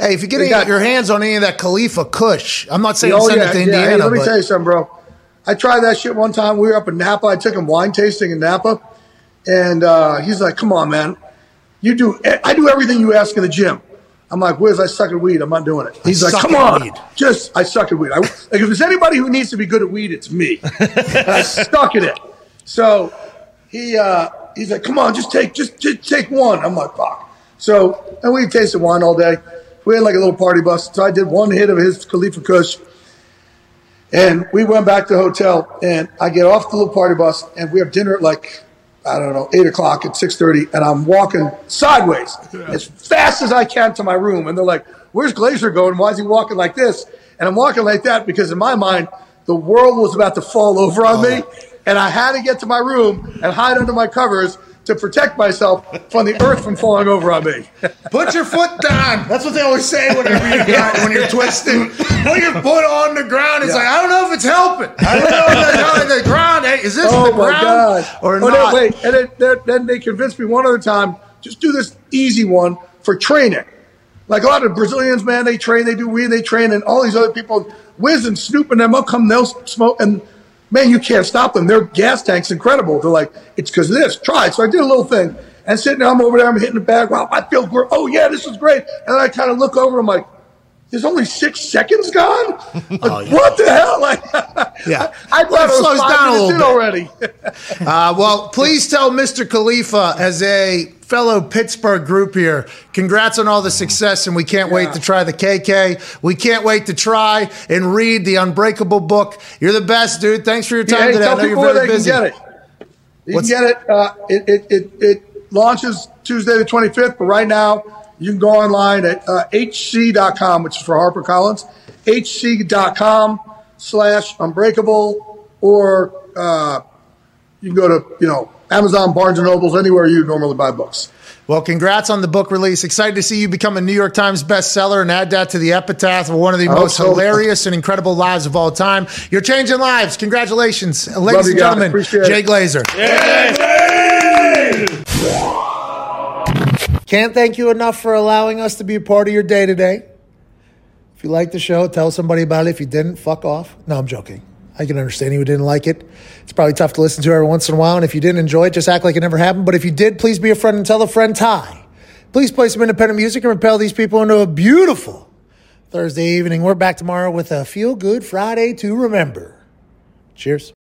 Hey, if you get any, got- your hands on any of that Khalifa Kush, I'm not saying Oh, send yeah, it to yeah. Indiana, Hey, let me but tell you something, bro. I tried that shit one time. We were up in Napa. I took him wine tasting in Napa, and uh, he's like, "Come on, man, you do. I do everything you ask in the gym." I'm like, "Wiz, I suck at weed. I'm not doing it." He's like, "Come on, weed." just I suck at weed. I, like, if there's anybody who needs to be good at weed, it's me. [LAUGHS] I suck at it. So he uh, he's like, "Come on, just take just, just take one." I'm like, "Fuck." So and we tasted wine all day. We had like a little party bus. So I did one hit of his Khalifa Kush. And we went back to the hotel, and I get off the little party bus, and we have dinner at like I don't know eight o'clock at six thirty, and I'm walking sideways as fast as I can to my room, and they're like, "Where's Glazer going? Why is he walking like this?" And I'm walking like that because in my mind, the world was about to fall over on me, oh, and I had to get to my room and hide under my covers to protect myself from the earth from falling over on me. Put your foot down. That's what they always say whenever you got when you're twisting. Put your foot on the ground. It's Yeah. like I don't know if it's helping. I don't know if it's on the ground. Hey, is this oh the my ground god! or oh, not? No, wait, and then, then, then they convinced me one other time. Just do this easy one for training. Like a lot of Brazilians, man, they train, they do weed, they train, and all these other people, Wiz and Snoop and them, they'll come, they'll smoke, and man, you can't stop them. Their gas tank's incredible. They're like, it's because of this. Try it. So I did a little thing, and sitting there, I'm over there, I'm hitting the bag. Wow, I feel great. Oh yeah, this is great. And I kind of look over, I'm like, There's only six seconds gone. [LAUGHS] Like, What the hell? [LAUGHS] Like, Yeah. I thought It it slows down a little bit. already. [LAUGHS] Uh, well, please tell Mr. Khalifa, as a fellow Pittsburgh group here, congrats on all the success, and we can't wait to try the KK. We can't wait to try and read the Unbreakable book. You're the best, dude. Thanks for your time hey, today. I know you're very busy. can get it. You What's- can get it. Uh, it, it, it. It launches Tuesday the 25th, but right now you can go online at uh, hc.com, which is for HarperCollins, hc.com slash unbreakable, or uh, you can go to, you know, Amazon, Barnes & Nobles, anywhere you normally buy books. Well, congrats on the book release. Excited to see you become a New York Times bestseller and add that to the epitaph of one of the I most so. hilarious and incredible lives of all time. You're changing lives. Congratulations. Ladies and guys. gentlemen, Appreciate it. Jay Glazer. Can't thank you enough for allowing us to be a part of your day today. If you like the show, tell somebody about it. If you didn't, fuck off. No, I'm joking. I can understand you didn't like it. It's probably tough to listen to every once in a while. And if you didn't enjoy it, just act like it never happened. But if you did, please be a friend and tell a friend Ty. Please play some independent music and repel these people into a beautiful Thursday evening. We're back tomorrow with a feel good Friday to remember. Cheers.